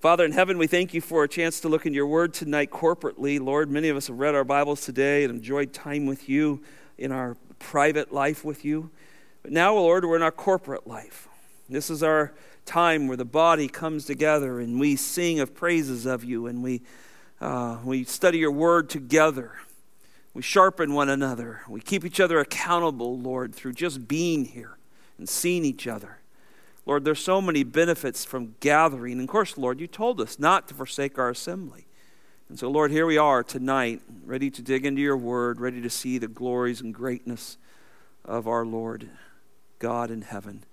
Father in heaven, we thank you for a chance to look in your word tonight corporately. Lord, many of us have read our Bibles today and enjoyed time with you in our private life with you. But now, Lord, we're in our corporate life. This is our time where the body comes together and we sing of praises of you and we, uh, we study your word together. We sharpen one another. We keep each other accountable, Lord, through just being here and seeing each other. Lord, there's so many benefits from gathering. And of course, Lord, you told us not to forsake our assembly. And so, Lord, here we are tonight, ready to dig into your word, ready to see the glories and greatness of our Lord God in heaven.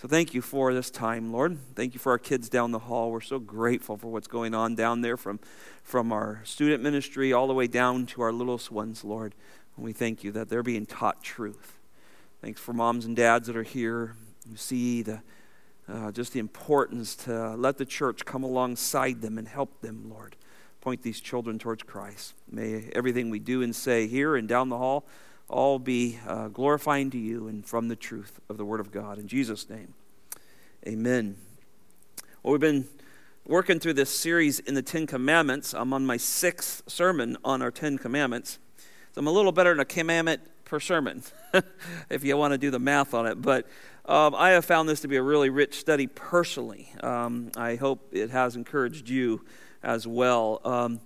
So thank you for this time, Lord. Thank you for our kids down the hall. We're so grateful for what's going on down there from, from our student ministry all the way down to our littlest ones, Lord. And we thank you that they're being taught truth. Thanks for moms and dads that are here. You see the uh, just the importance to let the church come alongside them and help them, Lord. Point these children towards Christ. May everything we do and say here and down the hall all be uh, glorifying to you and from the truth of the Word of God. In Jesus' name, amen. Well, we've been working through this series in the Ten Commandments. I'm on my sixth sermon on our Ten Commandments. So I'm a little better than a commandment per sermon, if you want to do the math on it. But um, I have found this to be a really rich study personally. Um, I hope it has encouraged you as well. Um,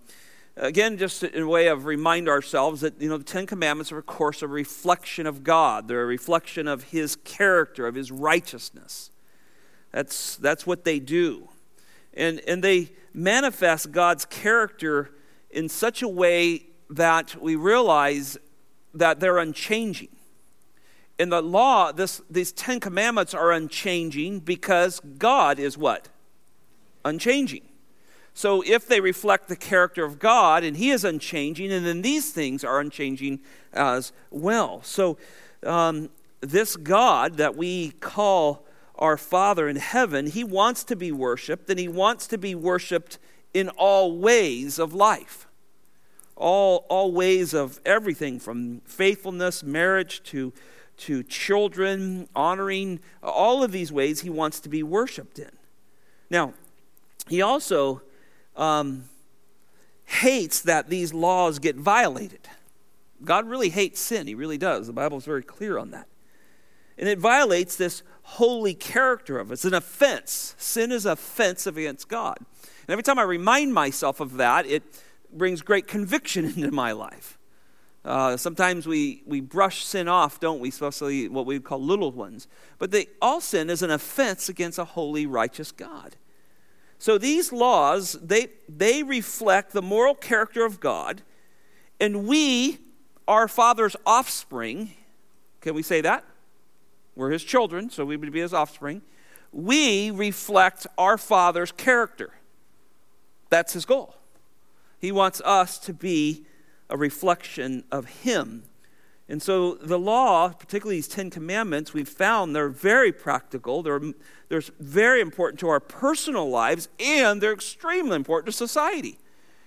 again, just in a way of remind ourselves that you know the Ten Commandments are, of course, a reflection of God. They're a reflection of His character, of His righteousness. That's that's what they do, and and they manifest God's character in such a way that we realize that they're unchanging in the law, this, these Ten Commandments are unchanging because God is what? Unchanging. So if they reflect the character of God and He is unchanging, and then these things are unchanging as well. So um, this God that we call our Father in heaven, He wants to be worshiped, and He wants to be worshiped in all ways of life. All, all ways of everything from faithfulness, marriage, to to children, honoring, all of these ways he wants to be worshiped in. Now, he also um, hates that these laws get violated. God really hates sin, he really does. The Bible is very clear on that. And it violates this holy character of it. It's an offense. Sin is offense against God. And every time I remind myself of that, it brings great conviction into my life. Uh, sometimes we, we brush sin off, don't we? Especially what we call little ones. But they, all sin is an offense against a holy, righteous God. So these laws, they, they reflect the moral character of God, and we, our Father's offspring, can we say that? We're his children, so we would be his offspring. We reflect our Father's character. That's his goal. He wants us to be a reflection of Him. And so the law, particularly these Ten Commandments, we've found they're very practical. They're, they're very important to our personal lives, and they're extremely important to society.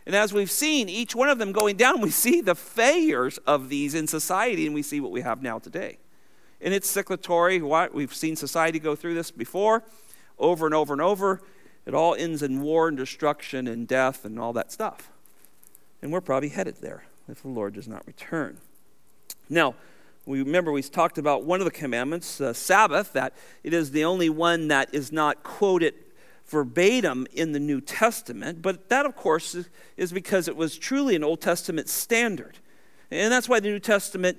And as we've seen each one of them going down, we see the failures of these in society, and we see what we have now today. And it's cyclatory. We've seen society go through this before, over and over and over. It all ends in war and destruction and death and all that stuff. And we're probably headed there if the Lord does not return. Now, we remember we talked about one of the commandments, uh, Sabbath, that it is the only one that is not quoted verbatim in the New Testament, but that, of course, is because it was truly an Old Testament standard. And that's why the New Testament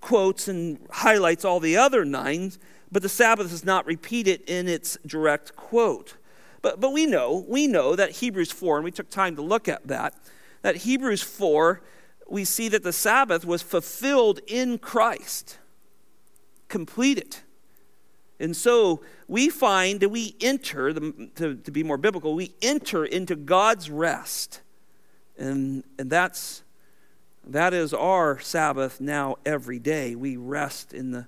quotes and highlights all the other nine, but the Sabbath is not repeated in its direct quote. But, but we know, we know that Hebrews 4, and we took time to look at that, that Hebrews 4, we see that the Sabbath was fulfilled in Christ, completed. And so we find that we enter, to, to be more biblical, we enter into God's rest. And, and that's, that is our Sabbath now every day. We rest in the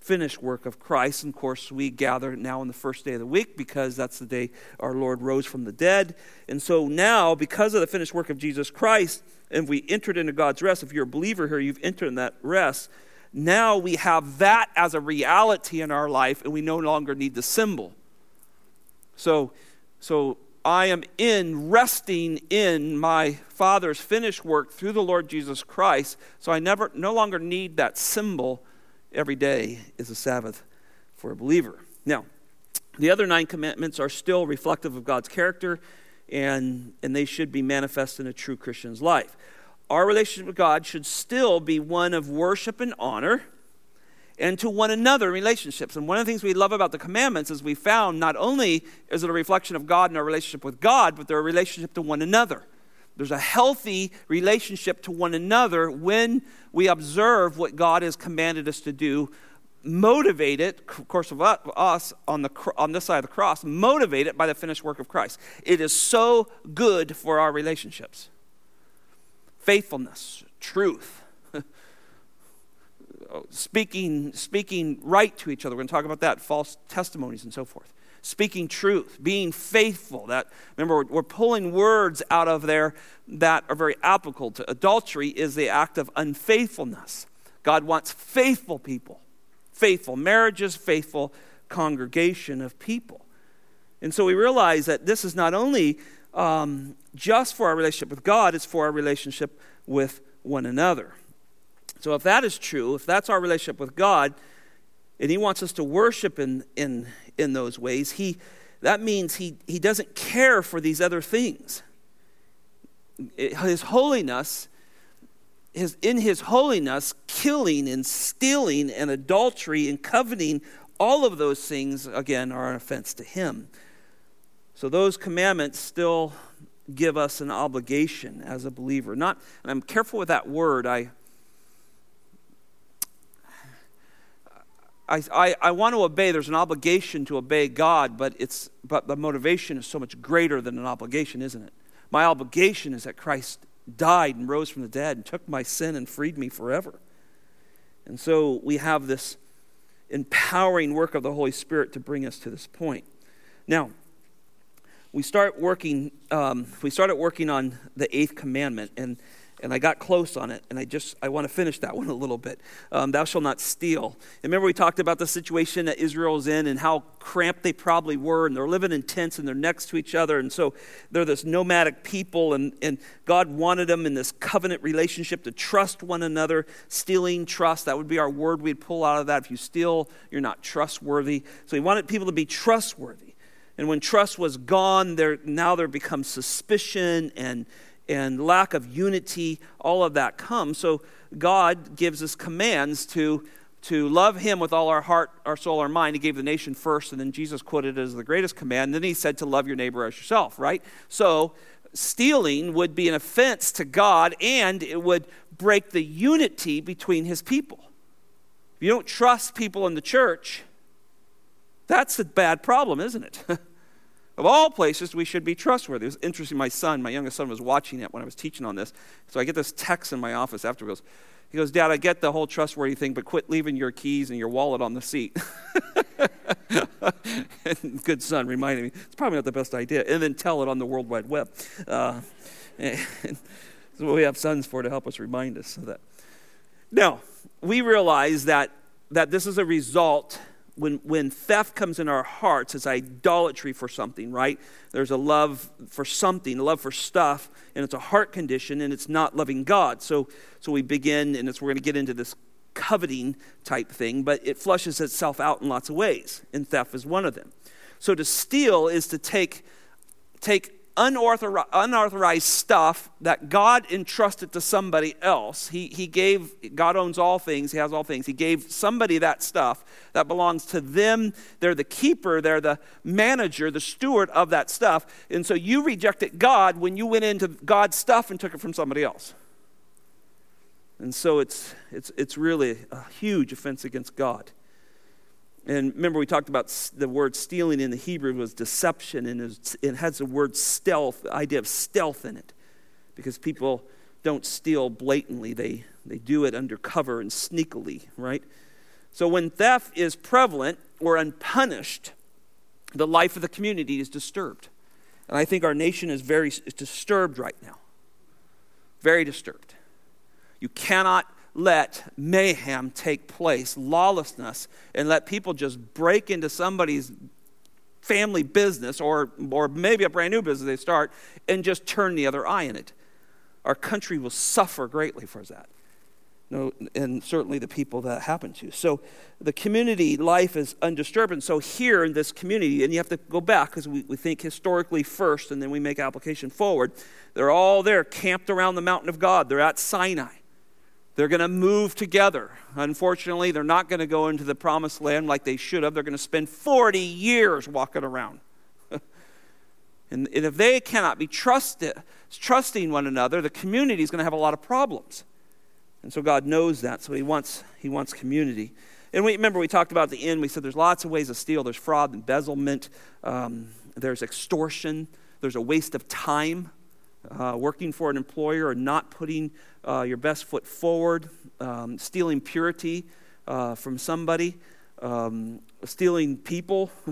finished work of Christ. And of course, we gather now on the first day of the week because that's the day our Lord rose from the dead. And so now, because of the finished work of Jesus Christ, and we entered into God's rest, if you're a believer here, you've entered in that rest. Now we have that as a reality in our life, and we no longer need the symbol. So, so I am in, resting in my Father's finished work through the Lord Jesus Christ. So I never, no longer need that symbol. Every day is a Sabbath for a believer. Now, the other nine commandments are still reflective of God's character, and, and they should be manifest in a true Christian's life. Our relationship with God should still be one of worship and honor and to one another relationships. And one of the things we love about the commandments is we found not only is it a reflection of God and our relationship with God, but they're a relationship to one another. There's a healthy relationship to one another when we observe what God has commanded us to do, motivate it, of course, of us on, the, on this side of the cross, motivated by the finished work of Christ. It is so good for our relationships. Faithfulness, truth, speaking, speaking right to each other. We're going to talk about that, false testimonies and so forth. Speaking truth, being faithful. That remember, we're, we're pulling words out of there that are very applicable to adultery. Is the act of unfaithfulness. God wants faithful people, faithful marriages, faithful congregation of people. And so we realize that this is not only um, just for our relationship with God, it's for our relationship with one another. So, if that is true, if that's our relationship with God, and He wants us to worship in, in, in those ways, he, that means he, he doesn't care for these other things. His holiness, his, in His holiness, killing and stealing and adultery and coveting, all of those things, again, are an offense to Him. So, those commandments still give us an obligation as a believer. Not, and I'm careful with that word. I I, I, I, want to obey. There's an obligation to obey God, but, it's, but the motivation is so much greater than an obligation, isn't it? My obligation is that Christ died and rose from the dead and took my sin and freed me forever. And so we have this empowering work of the Holy Spirit to bring us to this point. Now, we start working. Um, we started working on the eighth commandment, and and I got close on it, and I just I want to finish that one a little bit. Um, Thou shalt not steal. And remember, we talked about the situation that Israel's in and how cramped they probably were, and they're living in tents and they're next to each other, and so they're this nomadic people, and, and God wanted them in this covenant relationship to trust one another. Stealing trust, that would be our word we'd pull out of that. If you steal, you're not trustworthy. So He wanted people to be trustworthy. And when trust was gone, there now there becomes suspicion and and lack of unity, all of that comes. So God gives us commands to, to love Him with all our heart, our soul, our mind. He gave the nation first, and then Jesus quoted it as the greatest command. And then He said to love your neighbor as yourself, right? So stealing would be an offense to God, and it would break the unity between His people. If you don't trust people in the church, that's a bad problem, isn't it? Of all places, we should be trustworthy. It was interesting. My son, my youngest son, was watching it when I was teaching on this. So I get this text in my office afterwards. He goes, Dad, I get the whole trustworthy thing, but quit leaving your keys and your wallet on the seat. Good son reminded me, it's probably not the best idea. And then tell it on the World Wide Web. Uh, that's what we have sons for to help us remind us of that. Now, we realize that, that this is a result when, when theft comes in our hearts, it's idolatry for something, right? There's a love for something, a love for stuff, and it's a heart condition, and it's not loving God. So, so we begin, and it's, we're going to get into this coveting type thing, but it flushes itself out in lots of ways, and theft is one of them. So to steal is to take, take unauthorized, unauthorized stuff that God entrusted to somebody else. He, he gave, God owns all things, He has all things. He gave somebody that stuff that belongs to them. They're the keeper, they're the manager, the steward of that stuff. And so you rejected God when you went into God's stuff and took it from somebody else. And so it's, it's, it's really a huge offense against God. And remember, we talked about the word stealing in the Hebrew was deception, and it has the word stealth, the idea of stealth in it. Because people don't steal blatantly, they, they do it undercover and sneakily, right? So when theft is prevalent or unpunished, the life of the community is disturbed. And I think our nation is very is disturbed right now. Very disturbed. You cannot let mayhem take place, lawlessness, and let people just break into somebody's family business or, or maybe a brand new business they start and just turn the other eye in it. Our country will suffer greatly for that. No, and certainly the people that happen to. So the community life is undisturbed. And so here in this community, and you have to go back because we, we think historically first and then we make application forward. They're all there camped around the mountain of God. They're at Sinai. They're going to move together. Unfortunately, they're not going to go into the promised land like they should have. They're going to spend 40 years walking around. and, and if they cannot be trusted, trusting one another, the community is going to have a lot of problems. And so God knows that, so He wants, he wants community. And we, remember, we talked about the end, we said there's lots of ways to steal. There's fraud, embezzlement, um, there's extortion, there's a waste of time uh, working for an employer or not putting uh, your best foot forward, um, stealing purity uh, from somebody, um, stealing people.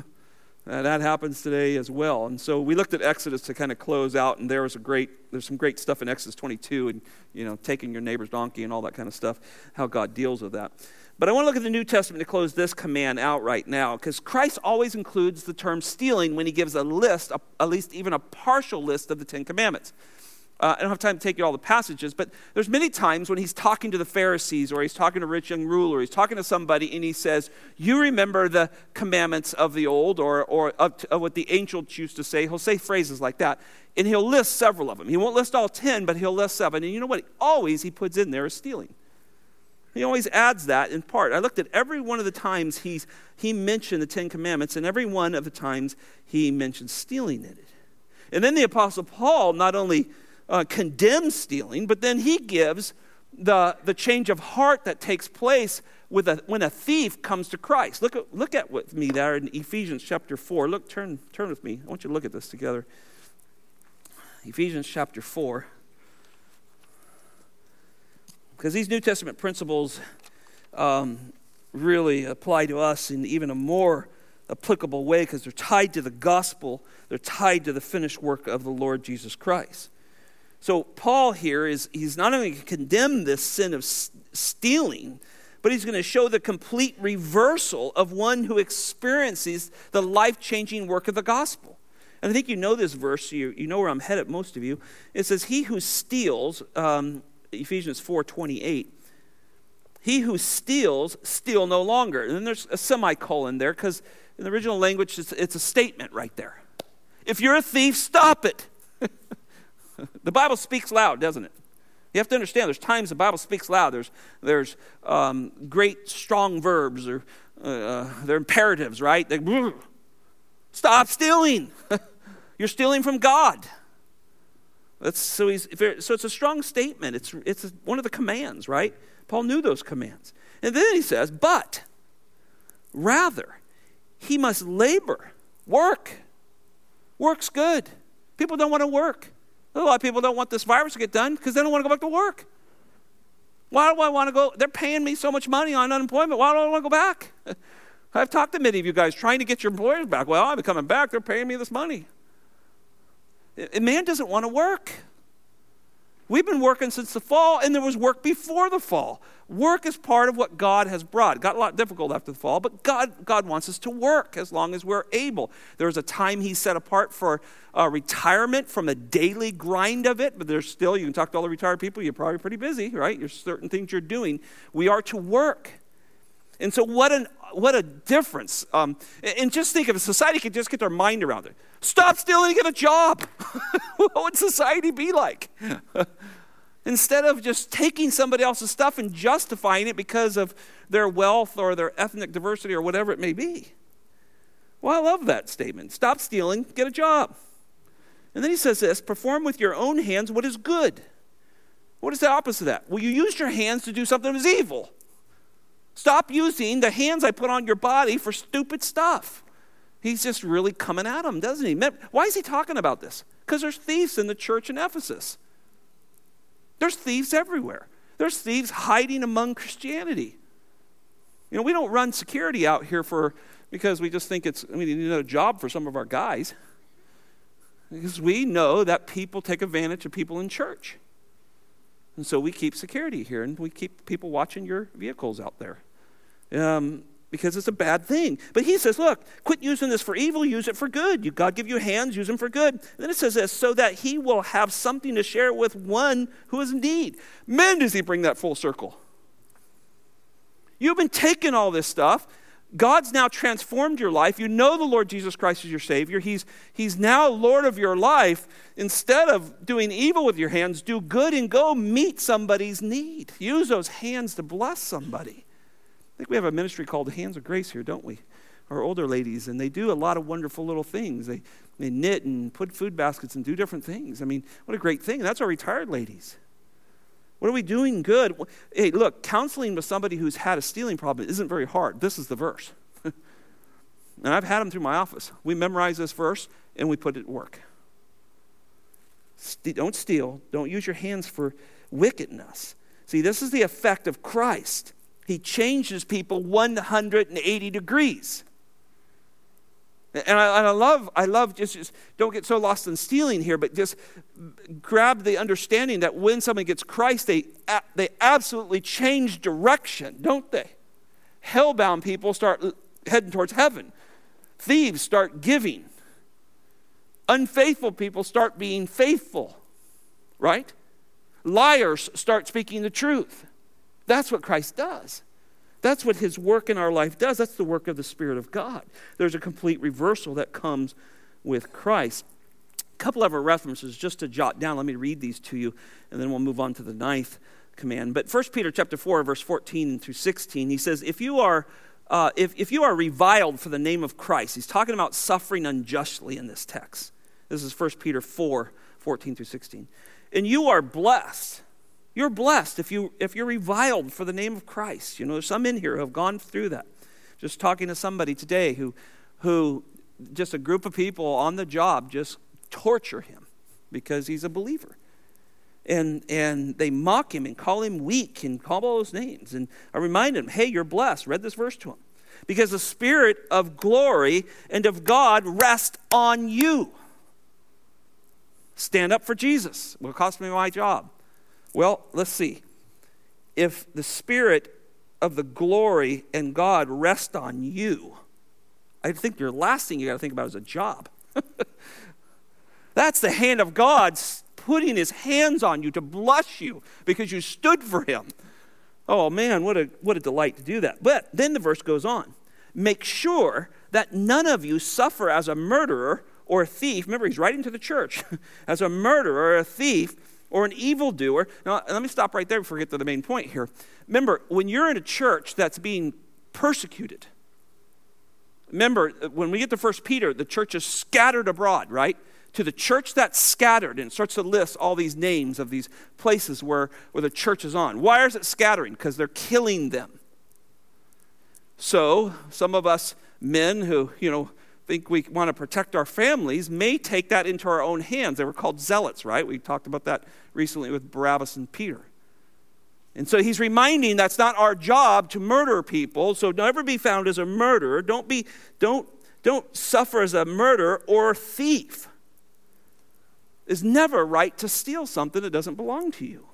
that happens today as well. And so we looked at Exodus to kind of close out, and there was a great, there's some great stuff in Exodus 22, and you know, taking your neighbor's donkey and all that kind of stuff, how God deals with that. But I want to look at the New Testament to close this command out right now, because Christ always includes the term stealing when he gives a list, a, at least even a partial list of the Ten Commandments. Uh, I don't have time to take you all the passages, but there's many times when he's talking to the Pharisees or he's talking to a rich young ruler, he's talking to somebody, and he says, "You remember the commandments of the old, or or of, of what the ancients used to say." He'll say phrases like that, and he'll list several of them. He won't list all ten, but he'll list seven. And you know what? Always he puts in there is stealing. He always adds that in part. I looked at every one of the times he's, he mentioned the Ten Commandments, and every one of the times he mentioned stealing in it. And then the Apostle Paul not only uh, condemns stealing, but then he gives the, the change of heart that takes place with a, when a thief comes to Christ. Look at, look at with me there in Ephesians chapter 4. Look, turn, turn with me. I want you to look at this together. Ephesians chapter 4. Because these New Testament principles um, really apply to us in even a more applicable way because they're tied to the gospel, they're tied to the finished work of the Lord Jesus Christ. So, Paul here is he's not only going to condemn this sin of stealing, but he's going to show the complete reversal of one who experiences the life changing work of the gospel. And I think you know this verse, you, you know where I'm headed, most of you. It says, He who steals, um, Ephesians 4 28, he who steals, steal no longer. And then there's a semicolon there because in the original language, it's, it's a statement right there. If you're a thief, stop it. the Bible speaks loud, doesn't it? You have to understand, there's times the Bible speaks loud. There's, there's um, great strong verbs, or uh, uh they're imperatives, right? They, Stop stealing. You're stealing from God. That's, so, he's, so it's a strong statement. It's, it's one of the commands, right? Paul knew those commands. And then he says, but rather, he must labor, work. Work's good. People don't want to work. A lot of people don't want this virus to get done because they don't want to go back to work. Why do I want to go? They're paying me so much money on unemployment. Why do I want to go back? I've talked to many of you guys trying to get your employers back. Well, I'm coming back. They're paying me this money. Man doesn't want to work. We've been working since the fall, and there was work before the fall. Work is part of what God has brought. It got a lot difficult after the fall, but God, God wants us to work as long as we're able. There's a time He set apart for uh, retirement from the daily grind of it, but there's still, you can talk to all the retired people, you're probably pretty busy, right? There's certain things you're doing. We are to work. And so, what, an, what a difference. Um, and just think if society could just get their mind around it. Stop stealing, get a job. what would society be like? Instead of just taking somebody else's stuff and justifying it because of their wealth or their ethnic diversity or whatever it may be. Well, I love that statement. Stop stealing, get a job. And then he says this perform with your own hands what is good. What is the opposite of that? Well, you used your hands to do something that was evil. Stop using the hands I put on your body for stupid stuff. He's just really coming at them, doesn't he? Why is he talking about this? Because there's thieves in the church in Ephesus. There's thieves everywhere. There's thieves hiding among Christianity. You know, we don't run security out here for because we just think it's, I mean, you need a job for some of our guys. Because we know that people take advantage of people in church. And so we keep security here and we keep people watching your vehicles out there. Um, because it's a bad thing. But he says, look, quit using this for evil, use it for good. You, God give you hands, use them for good. And then it says this, so that he will have something to share with one who is in need. Man, does he bring that full circle. You've been taking all this stuff. God's now transformed your life. You know the Lord Jesus Christ is your Savior. He's, he's now Lord of your life. Instead of doing evil with your hands, do good and go meet somebody's need. Use those hands to bless somebody. I think we have a ministry called Hands of Grace here, don't we? Our older ladies, and they do a lot of wonderful little things. They, they knit and put food baskets and do different things. I mean, what a great thing. That's our retired ladies. What are we doing good? Hey, look, counseling with somebody who's had a stealing problem isn't very hard. This is the verse. and I've had them through my office. We memorize this verse and we put it to work. Don't steal. Don't use your hands for wickedness. See, this is the effect of Christ. He changes people 180 degrees. And I, and I, love, I love just, just don't get so lost in stealing here, but just grab the understanding that when someone gets Christ, they, they absolutely change direction, don't they? Hellbound people start heading towards heaven. Thieves start giving. Unfaithful people start being faithful, right? Liars start speaking the truth. That's what Christ does. That's what his work in our life does. That's the work of the Spirit of God. There's a complete reversal that comes with Christ. A couple of references just to jot down. Let me read these to you, and then we'll move on to the ninth command. But 1 Peter chapter 4, verse 14 through 16, he says, If you are uh, if, if you are reviled for the name of Christ, he's talking about suffering unjustly in this text. This is 1 Peter 4, 14 through 16. And you are blessed you're blessed if, you, if you're reviled for the name of Christ. You know, there's some in here who have gone through that. Just talking to somebody today who, who just a group of people on the job just torture him because he's a believer. And, and they mock him and call him weak and call all those names. And I remind him, hey, you're blessed. Read this verse to him. Because the Spirit of glory and of God rest on you. Stand up for Jesus. Will cost me my job. Well, let's see. If the Spirit of the glory and God rest on you, I think your last thing you got to think about is a job. That's the hand of God putting his hands on you to bless you because you stood for him. Oh man, what a, what a delight to do that. But then the verse goes on Make sure that none of you suffer as a murderer or a thief. Remember, he's writing to the church as a murderer or a thief or an evildoer. Now, let me stop right there before we get to the main point here. Remember, when you're in a church that's being persecuted, remember, uh, when we get to First Peter, the church is scattered abroad, right? To the church that's scattered, and starts to list all these names of these places where, where the church is on. Why is it scattering? Because they're killing them. So, some of us men who, you know, think we want to protect our families may take that into our own hands. They were called zealots, right? We talked about that recently with Barabbas and Peter. And so he's reminding that's not our job to murder people. So never be found as a murderer. Don't be don't don't suffer as a murderer or a thief. It's never right to steal something that doesn't belong to you.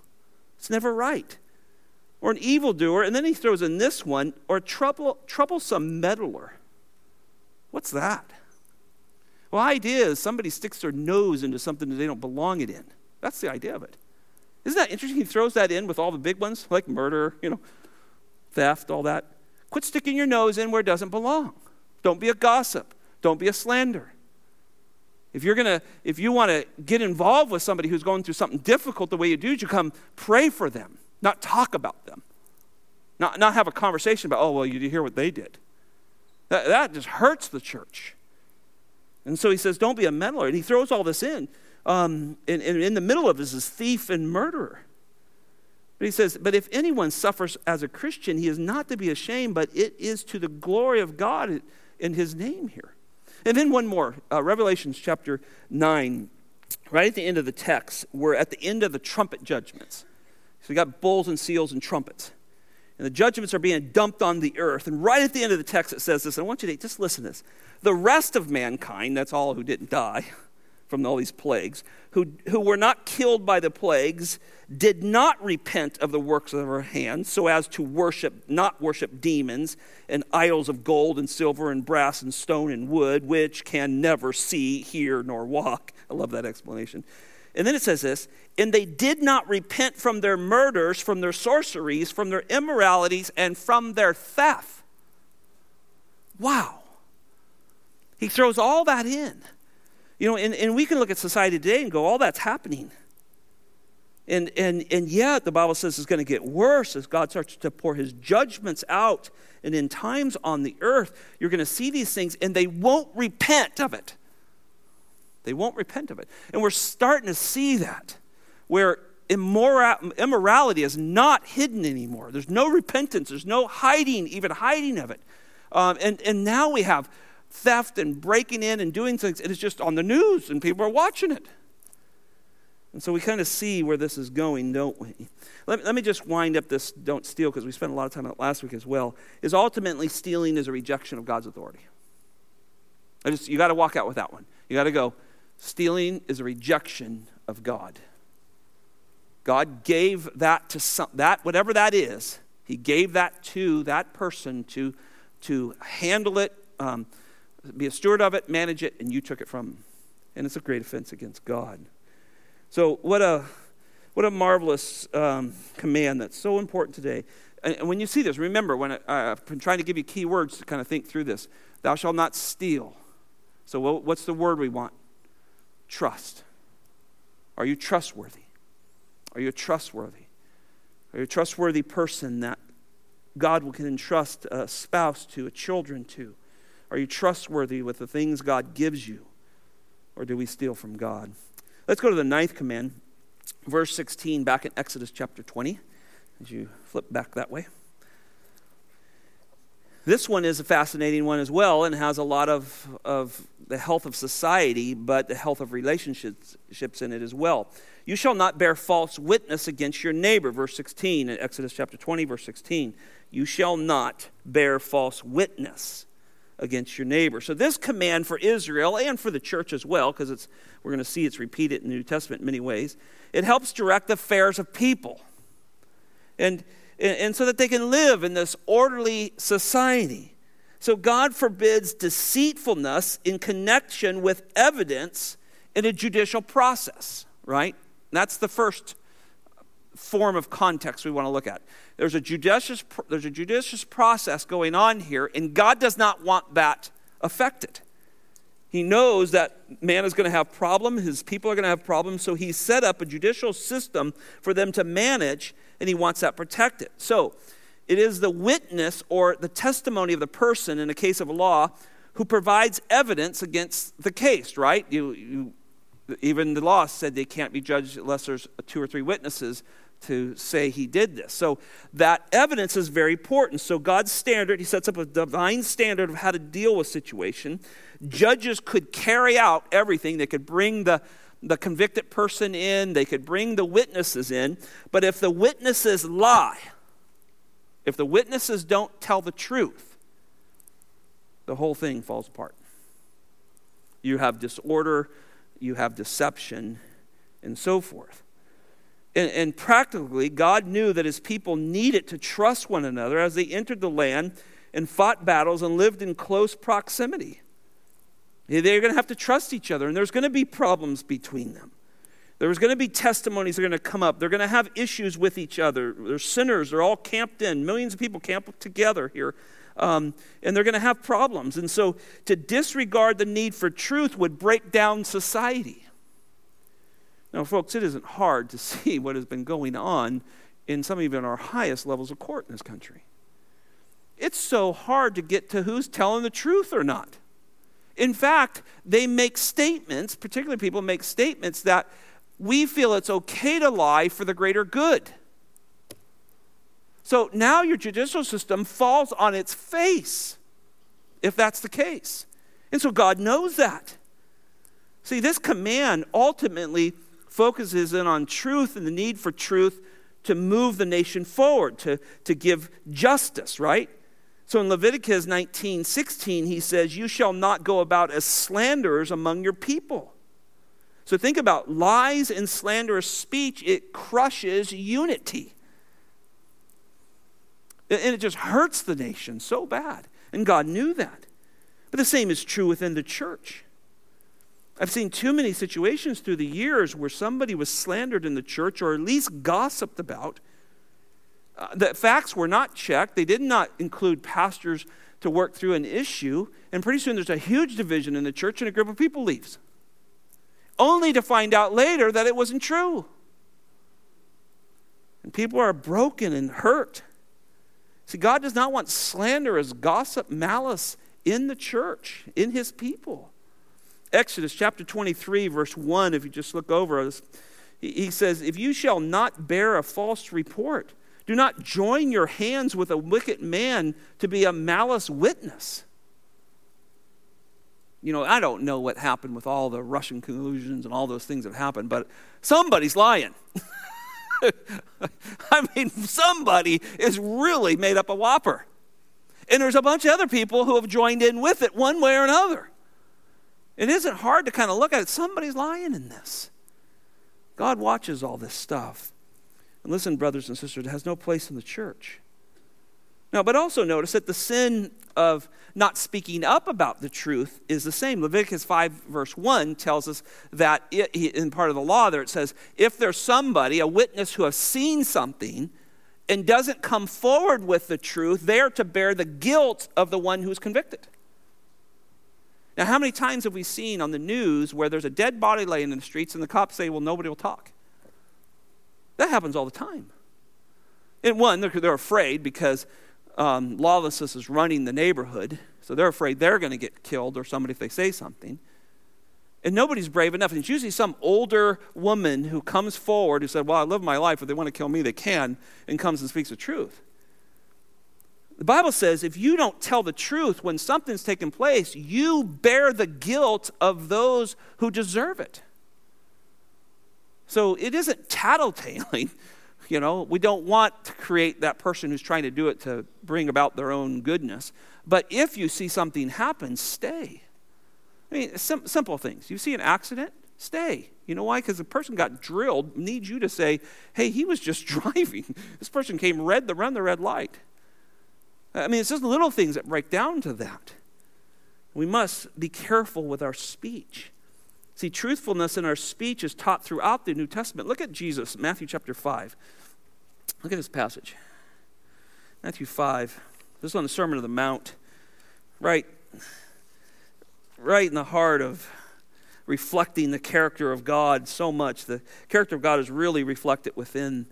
It's never right. Or an evildoer, and then he throws in this one, or a trouble, troublesome meddler. What's that? Well, idea is somebody sticks their nose into something that they don't belong it in. That's the idea of it. Isn't that interesting? He throws that in with all the big ones, like murder, you know, theft, all that. Quit sticking your nose in where it doesn't belong. Don't be a gossip. Don't be a slander. If you're gonna, if you want to get involved with somebody who's going through something difficult, the way you do is you come pray for them, not talk about them, not, not have a conversation about, oh well, you hear what they did. That, that just hurts the church. And so he says, Don't be a meddler. And he throws all this in. Um, and, and in the middle of this is thief and murderer. But he says, But if anyone suffers as a Christian, he is not to be ashamed, but it is to the glory of God in his name here. And then one more uh, Revelations chapter 9, right at the end of the text, we're at the end of the trumpet judgments. So we got bowls and seals and trumpets and the judgments are being dumped on the earth. And right at the end of the text, it says this. I want you to just listen to this. The rest of mankind, that's all who didn't die from all these plagues, who, who were not killed by the plagues, did not repent of the works of their hands, so as to worship, not worship demons and idols of gold and silver and brass and stone and wood, which can never see, hear, nor walk. I love that explanation. And then it says this, and they did not repent from their murders, from their sorceries, from their immoralities, and from their theft. Wow. He throws all that in. You know, and, and we can look at society today and go, all that's happening. And, and, and yet, the Bible says it's going to get worse as God starts to pour his judgments out. And in times on the earth, you're going to see these things and they won't repent of it. They won't repent of it. And we're starting to see that, where immorality is not hidden anymore. There's no repentance, there's no hiding, even hiding of it. Um, and, and now we have theft and breaking in and doing things. It is just on the news and people are watching it. And so we kind of see where this is going, don't we? Let, let me just wind up this don't steal because we spent a lot of time on it last week as well. Is ultimately stealing is a rejection of God's authority. I just you got to walk out with that one. You got to go. Stealing is a rejection of God. God gave that to some that whatever that is. He gave that to that person to to handle it. Um, be a steward of it, manage it, and you took it from him. And it's a great offense against God. So, what a, what a marvelous um, command that's so important today. And, and, when you see this, remember, when I, I've been trying to give you key words to kind of think through this. Thou shalt not steal. So, what, what's the word we want? Trust. Are you trustworthy? Are you a trustworthy? Are you a trustworthy person that God can entrust a spouse to, a children to? Are you trustworthy with the things God gives you? Or do we steal from God? Let's go to the ninth command, verse 16, back in Exodus chapter 20, as you flip back that way. This one is a fascinating one as well and has a lot of, of the health of society, but the health of relationships in it as well. You shall not bear false witness against your neighbor, verse 16, in Exodus chapter 20, verse 16. You shall not bear false witness against your neighbor. So this command for Israel and for the church as well, because it's we're going to see it's repeated in the New Testament in many ways. It helps direct the affairs of people. And, and so that they can live in this orderly society. So God forbids deceitfulness in connection with evidence in a judicial process, right? That's the first form of context we want to look at. There's a judicious, there's a judicious process going on here, and God does not want that affected. He knows that man is going to have problems, his people are going to have problems, so he set up a judicial system for them to manage, and he wants that protected. So, it is the witness or the testimony of the person in a case of law who provides evidence against the case, right? You, you, even the law said they can't be judged unless there's two or three witnesses to say he did this. So that evidence is very important. So God's standard, he sets up a divine standard of how to deal with situation. Judges could carry out everything. They could bring the the convicted person in, they could bring the witnesses in, but if the witnesses lie, if the witnesses don't tell the truth, the whole thing falls apart. You have disorder, you have deception, and so forth. And, and, practically, God knew that his people needed to trust one another as they entered the land and fought battles and lived in close proximity. They're going to have to trust each other, and there's going to be problems between them. There's going to be testimonies that are going to come up. They're going to have issues with each other. They're sinners. They're all camped in. Millions of people camped together here. Um, and they're going to have problems. And so to disregard the need for truth would break down society. Now, folks, it isn't hard to see what has been going on in some even our highest levels of court in this country. It's so hard to get to who's telling the truth or not. In fact, they make statements, particularly people make statements that we feel it's okay to lie for the greater good. So now your judicial system falls on its face if that's the case. And so God knows that. See, this command ultimately focuses in on truth and the need for truth to move the nation forward, to, to give justice, right? So in Leviticus 19 16, he says, You shall not go about as slanderers among your people. So think about lies and slanderous speech, it crushes unity. And it just hurts the nation so bad. And God knew that. But the same is true within the church. I've seen too many situations through the years where somebody was slandered in the church or at least gossiped about. Uh, the facts were not checked. They did not include pastors to work through an issue. And pretty soon there's a huge division in the church and a group of people leaves. Only to find out later that it wasn't true. And people are broken and hurt. See, God does not want slanderous gossip, malice in the church, in his people. Exodus chapter 23, verse 1, if you just look over us, he says, If you shall not bear a false report, do not join your hands with a wicked man to be a malice witness. You know, I don't know what happened with all the Russian collusions and all those things that happened, but somebody's lying. I mean, somebody is really made up a whopper. And there's a bunch of other people who have joined in with it one way or another. It isn't hard to kind of look at it. Somebody's lying in this. God watches all this stuff. And listen, brothers and sisters, it has no place in the church. Now, but also notice that the sin of not speaking up about the truth is the same. Leviticus 5, verse 1 tells us that it, in part of the law there it says, if there's somebody, a witness who has seen something and doesn't come forward with the truth, they are to bear the guilt of the one who's convicted. Now, how many times have we seen on the news where there's a dead body laying in the streets and the cops say, well, nobody will talk? That happens all the time. And one, they're, they're afraid because um, lawlessness is running the neighborhood, so they're afraid they're going to get killed or somebody if they say something. And nobody's brave enough. And it's usually some older woman who comes forward who said, Well, I live my life. If they want to kill me, they can, and comes and speaks the truth. The Bible says if you don't tell the truth when something's taken place, you bear the guilt of those who deserve it. So it isn't tattletaling you know, we don't want to create that person who's trying to do it to bring about their own goodness. But if you see something happen, stay. I mean, sim- simple things. You see an accident, stay. You know why? Because the person got drilled needs you to say, hey, he was just driving. This person came red to run the red light. I mean, it's just little things that break down to that. We must be careful with our speech. See, truthfulness in our speech is taught throughout the New Testament. Look at Jesus, Matthew chapter 5. Look at this passage. Matthew 5. This is on the Sermon of the Mount. Right, right in the heart of reflecting the character of God so much. The character of God is really reflected within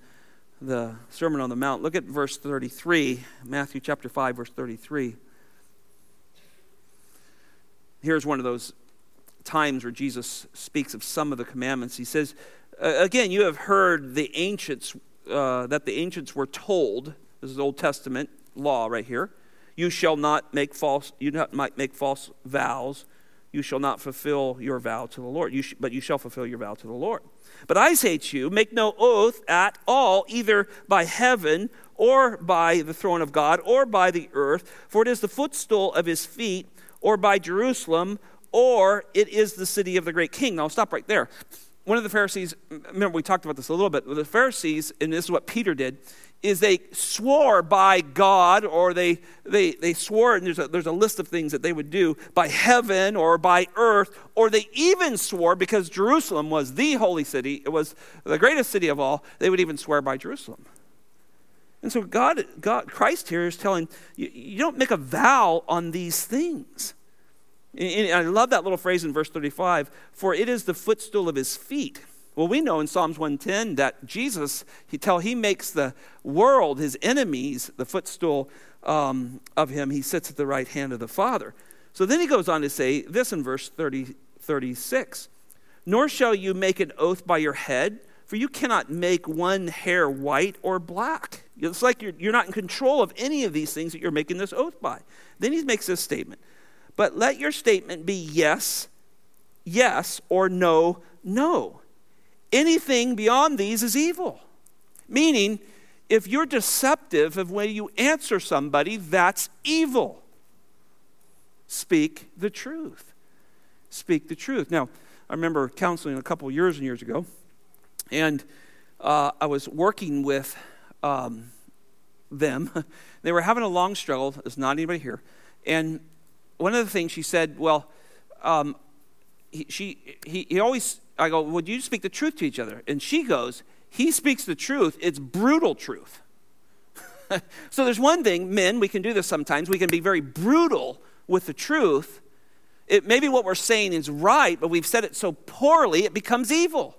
the Sermon on the Mount. Look at verse 33, Matthew chapter 5, verse 33. Here's one of those times where Jesus speaks of some of the commandments. He says, Again, you have heard the ancients, uh, that the ancients were told, this is Old Testament law right here, you shall not make false, you not might make false vows, you shall not fulfill your vow to the Lord, you sh- but you shall fulfill your vow to the Lord. But I say to you, make no oath at all, either by heaven or by the throne of God or by the earth, for it is the footstool of his feet, or by Jerusalem, or it is the city of the great king. Now, I'll stop right there. One of the Pharisees, remember we talked about this a little bit, the Pharisees, and this is what Peter did, is they swore by God, or they, they, they swore, and there's a, there's a list of things that they would do, by heaven or by earth, or they even swore, because Jerusalem was the holy city, it was the greatest city of all, they would even swear by Jerusalem. And so God, God Christ here is telling you, you don't make a vow on these things. And I love that little phrase in verse 35 for it is the footstool of his feet. Well, we know in Psalms 110 that Jesus, he tell he makes the world, his enemies, the footstool um, of him. He sits at the right hand of the Father. So then he goes on to say this in verse 30, 36 Nor shall you make an oath by your head, for you cannot make one hair white or black. It's like you're, you're not in control of any of these things that you're making this oath by. Then he makes this statement but let your statement be yes, yes, or no, no. Anything beyond these is evil. Meaning, if you're deceptive of when you answer somebody, that's evil. Speak the truth. Speak the truth. Now, I remember counseling a couple years and years ago, and uh, I was working with um, them. they were having a long struggle. There's not anybody here. And one of the things she said, well, um, he, she, he, he always, I go, would you speak the truth to each other? And she goes, he speaks the truth. It's brutal truth. so there's one thing, men, we can do this sometimes. We can be very brutal with the truth. It, maybe what we're saying is right, but we've said it so poorly, it becomes evil.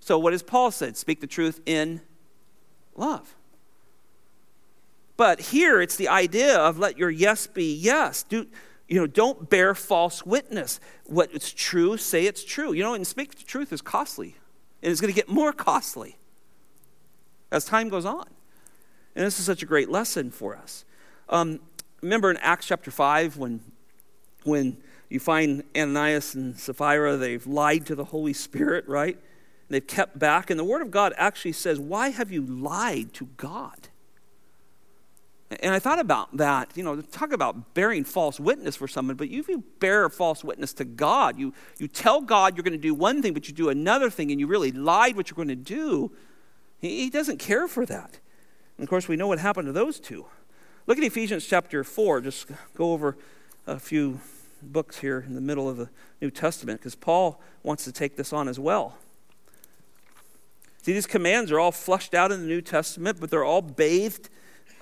So what has Paul said? Speak the truth in love. But here it's the idea of let your yes be yes. Do, you know, don't bear false witness. What's true, say it's true. You know, and speak the truth is costly. And it's going to get more costly as time goes on. And this is such a great lesson for us. Um, remember in Acts chapter 5 when, when you find Ananias and Sapphira, they've lied to the Holy Spirit, right? they've kept back. And the Word of God actually says, Why have you lied to God? And I thought about that, you know, talk about bearing false witness for someone, but if you bear false witness to God, you, you tell God you're going to do one thing, but you do another thing, and you really lied what you're going to do, he, he doesn't care for that. And of course, we know what happened to those two. Look at Ephesians chapter 4. Just go over a few books here in the middle of the New Testament, because Paul wants to take this on as well. See, these commands are all flushed out in the New Testament, but they're all bathed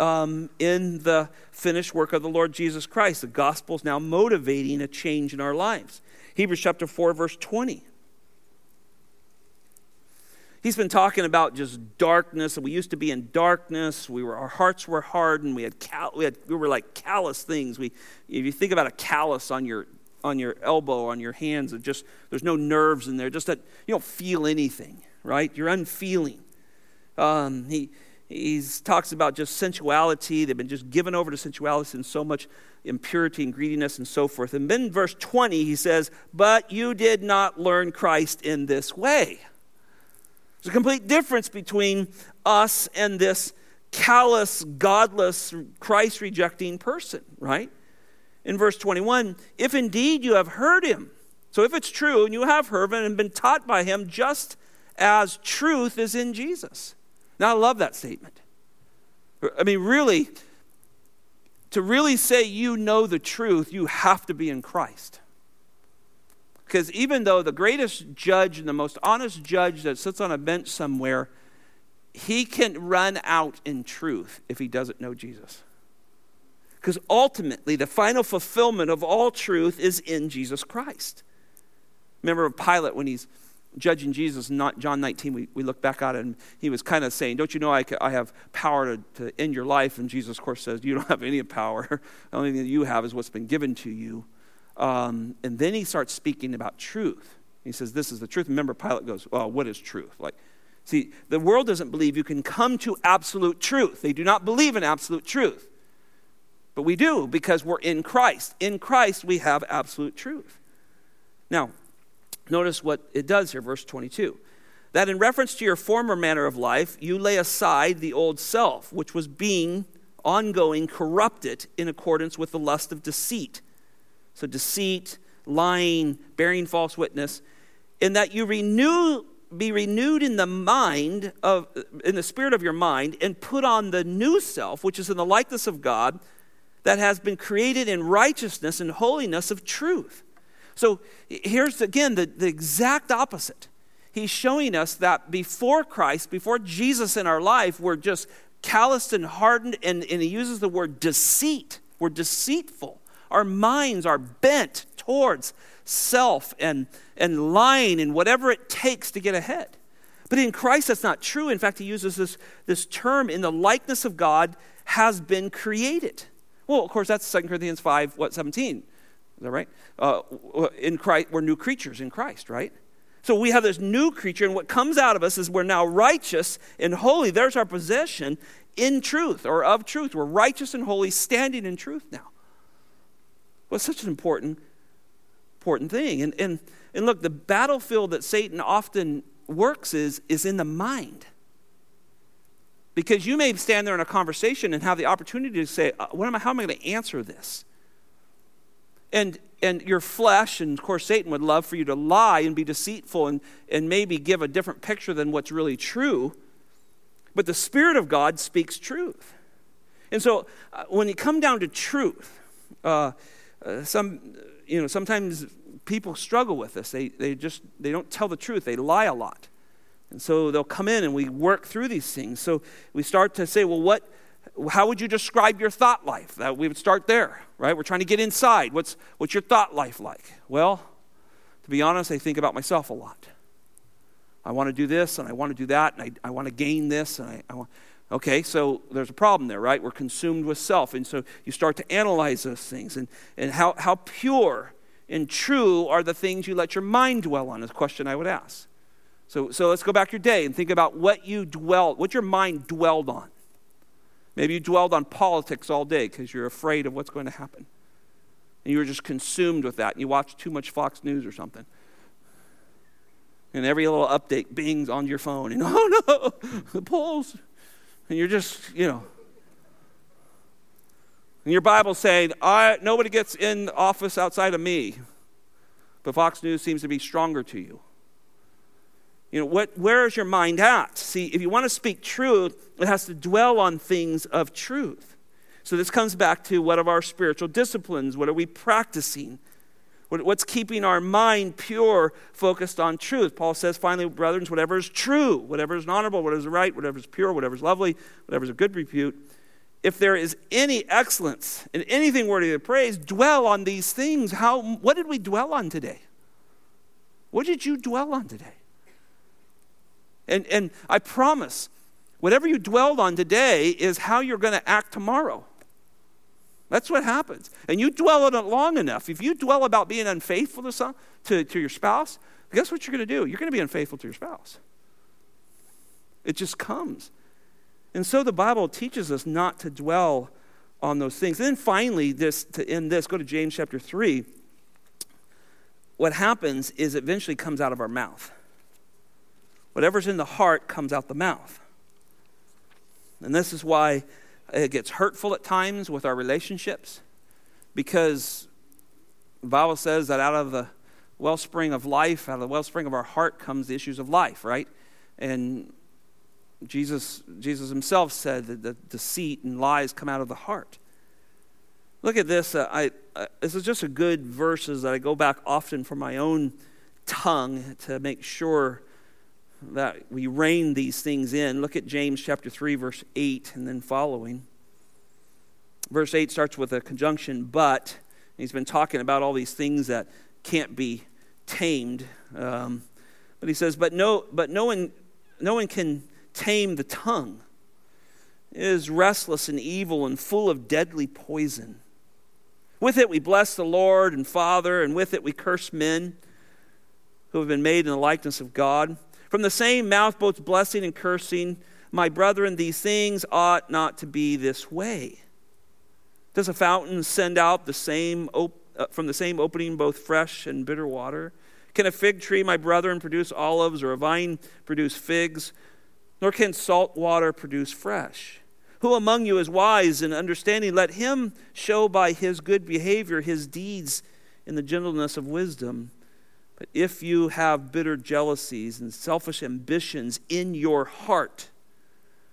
um, in the finished work of the Lord Jesus Christ. The gospel is now motivating a change in our lives. Hebrews chapter 4, verse 20. He's been talking about just darkness, and we used to be in darkness. We were, our hearts were hardened. We had, cal- we, had we were like callous things. We, if you think about a callus on your on your elbow, on your hands, it just there's no nerves in there. Just that you don't feel anything right? You're unfeeling. Um, he he talks about just sensuality. They've been just given over to sensuality and so much impurity and greediness and so forth. And then verse 20, he says, But you did not learn Christ in this way. There's a complete difference between us and this callous, godless, Christ rejecting person, right? In verse 21, if indeed you have heard him, so if it's true and you have heard him and been taught by him just as truth is in Jesus. Now, I love that statement. I mean, really, to really say you know the truth, you have to be in Christ. Because even though the greatest judge and the most honest judge that sits on a bench somewhere, he can run out in truth if he doesn't know Jesus. Because ultimately, the final fulfillment of all truth is in Jesus Christ. Remember Pilate when he's judging Jesus, not John 19, we, we look back at it, and he was kind of saying, Don't you know I, I have power to, to end your life? And Jesus, of course, says, You don't have any power. the only thing that you have is what's been given to you. Um, and then he starts speaking about truth. He says, This is the truth. Remember, Pilate goes, Well, what is truth? Like, see, the world doesn't believe you can come to absolute truth. They do not believe in absolute truth. But we do because we're in Christ. In Christ, we have absolute truth. Now, Notice what it does here, verse 22. That in reference to your former manner of life, you lay aside the old self, which was being ongoing corrupted in accordance with the lust of deceit. So, deceit, lying, bearing false witness, in that you renew, be renewed in the mind of, in the spirit of your mind, and put on the new self, which is in the likeness of God, that has been created in righteousness and holiness of truth. So here's again the, the exact opposite. He's showing us that before Christ, before Jesus in our life, we're just calloused and hardened, and, and he uses the word deceit. We're deceitful. Our minds are bent towards self and, and lying and whatever it takes to get ahead. But in Christ, that's not true. In fact, he uses this, this term in the likeness of God has been created. Well, of course, that's 2 Corinthians 5, what, 17. Is that right? Uh, in Christ, we're new creatures in Christ, right? So we have this new creature, and what comes out of us is we're now righteous and holy. There's our possession in truth or of truth. We're righteous and holy, standing in truth now. Well, it's such an important, important thing. And, and, and look, the battlefield that Satan often works is, is in the mind. Because you may stand there in a conversation and have the opportunity to say, uh, what am I, how am I going to answer this? And, and your flesh, and of course, Satan would love for you to lie and be deceitful and, and maybe give a different picture than what's really true. But the Spirit of God speaks truth. And so uh, when you come down to truth, uh, uh, some, you know, sometimes people struggle with this. They, they just, they don't tell the truth. They lie a lot. And so they'll come in and we work through these things. So we start to say, well, what, how would you describe your thought life? That we would start there, right? We're trying to get inside. What's, what's your thought life like? Well, to be honest, I think about myself a lot. I want to do this and I want to do that and I, I want to gain this and I, I want. Okay, so there's a problem there, right? We're consumed with self. And so you start to analyze those things. And, and how, how pure and true are the things you let your mind dwell on, is a question I would ask. So, so let's go back your day and think about what you dwelled, what your mind dwelled on. Maybe you dwelled on politics all day because you're afraid of what's going to happen. And you were just consumed with that. And you watched too much Fox News or something. And every little update bings on your phone. And oh no, the polls. And you're just, you know. And your Bible saying, I, nobody gets in office outside of me. But Fox News seems to be stronger to you. You know, what, where is your mind at? See, if you want to speak truth, it has to dwell on things of truth. So this comes back to what of our spiritual disciplines? What are we practicing? What, what's keeping our mind pure, focused on truth? Paul says, finally, brethren, whatever is true, whatever is honorable, whatever is right, whatever is pure, whatever is lovely, whatever is of good repute, if there is any excellence in anything worthy of praise, dwell on these things. How, what did we dwell on today? What did you dwell on today? And, and I promise, whatever you dwelled on today is how you're going to act tomorrow. That's what happens. And you dwell on it long enough. If you dwell about being unfaithful to, some, to, to your spouse, guess what you're going to do? You're going to be unfaithful to your spouse. It just comes. And so the Bible teaches us not to dwell on those things. And then finally, this to end this, go to James chapter 3. What happens is eventually comes out of our mouth. Whatever's in the heart comes out the mouth. And this is why it gets hurtful at times with our relationships because the Bible says that out of the wellspring of life, out of the wellspring of our heart comes the issues of life, right? And Jesus, Jesus himself said that the deceit and lies come out of the heart. Look at this. Uh, I, uh, this is just a good verses that I go back often for my own tongue to make sure that we rein these things in. Look at James chapter 3, verse 8, and then following. Verse 8 starts with a conjunction, but. He's been talking about all these things that can't be tamed. Um, but he says, but no, but no one, no one can tame the tongue. It is restless and evil and full of deadly poison. With it we bless the Lord and Father, and with it we curse men who have been made in the likeness of God. From the same mouth, both blessing and cursing. My brethren, these things ought not to be this way. Does a fountain send out the same op- uh, from the same opening both fresh and bitter water? Can a fig tree, my brethren, produce olives, or a vine produce figs? Nor can salt water produce fresh. Who among you is wise and understanding? Let him show by his good behavior his deeds in the gentleness of wisdom. But if you have bitter jealousies and selfish ambitions in your heart,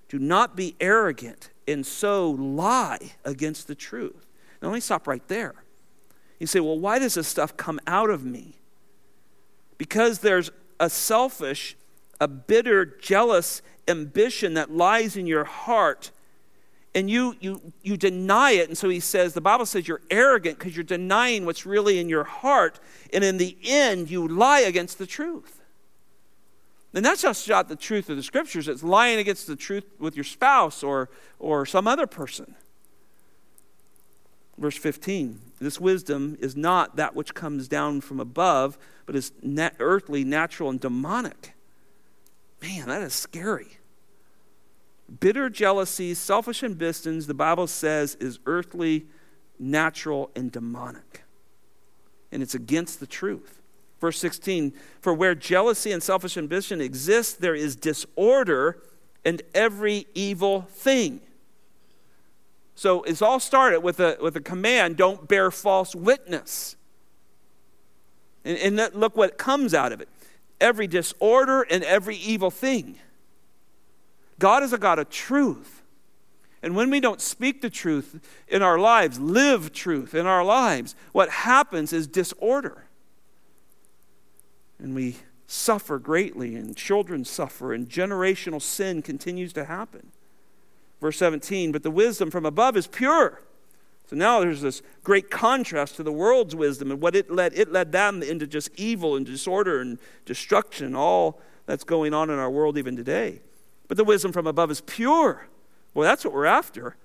do not be arrogant and so lie against the truth. Now, let me stop right there. You say, well, why does this stuff come out of me? Because there's a selfish, a bitter, jealous ambition that lies in your heart and you, you, you deny it. And so he says, the Bible says you're arrogant because you're denying what's really in your heart. And in the end, you lie against the truth. And that's just not the truth of the scriptures, it's lying against the truth with your spouse or, or some other person. Verse 15 This wisdom is not that which comes down from above, but is earthly, natural, and demonic. Man, that is scary. Bitter jealousy, selfish ambitions, the Bible says, is earthly, natural, and demonic. And it's against the truth. Verse 16 For where jealousy and selfish ambition exist, there is disorder and every evil thing. So it's all started with a, with a command don't bear false witness. And, and look what comes out of it every disorder and every evil thing. God is a God of truth. And when we don't speak the truth in our lives, live truth in our lives, what happens is disorder. And we suffer greatly, and children suffer, and generational sin continues to happen. Verse 17, but the wisdom from above is pure. So now there's this great contrast to the world's wisdom and what it led. It led them into just evil and disorder and destruction, all that's going on in our world even today. But the wisdom from above is pure. Well, that's what we're after.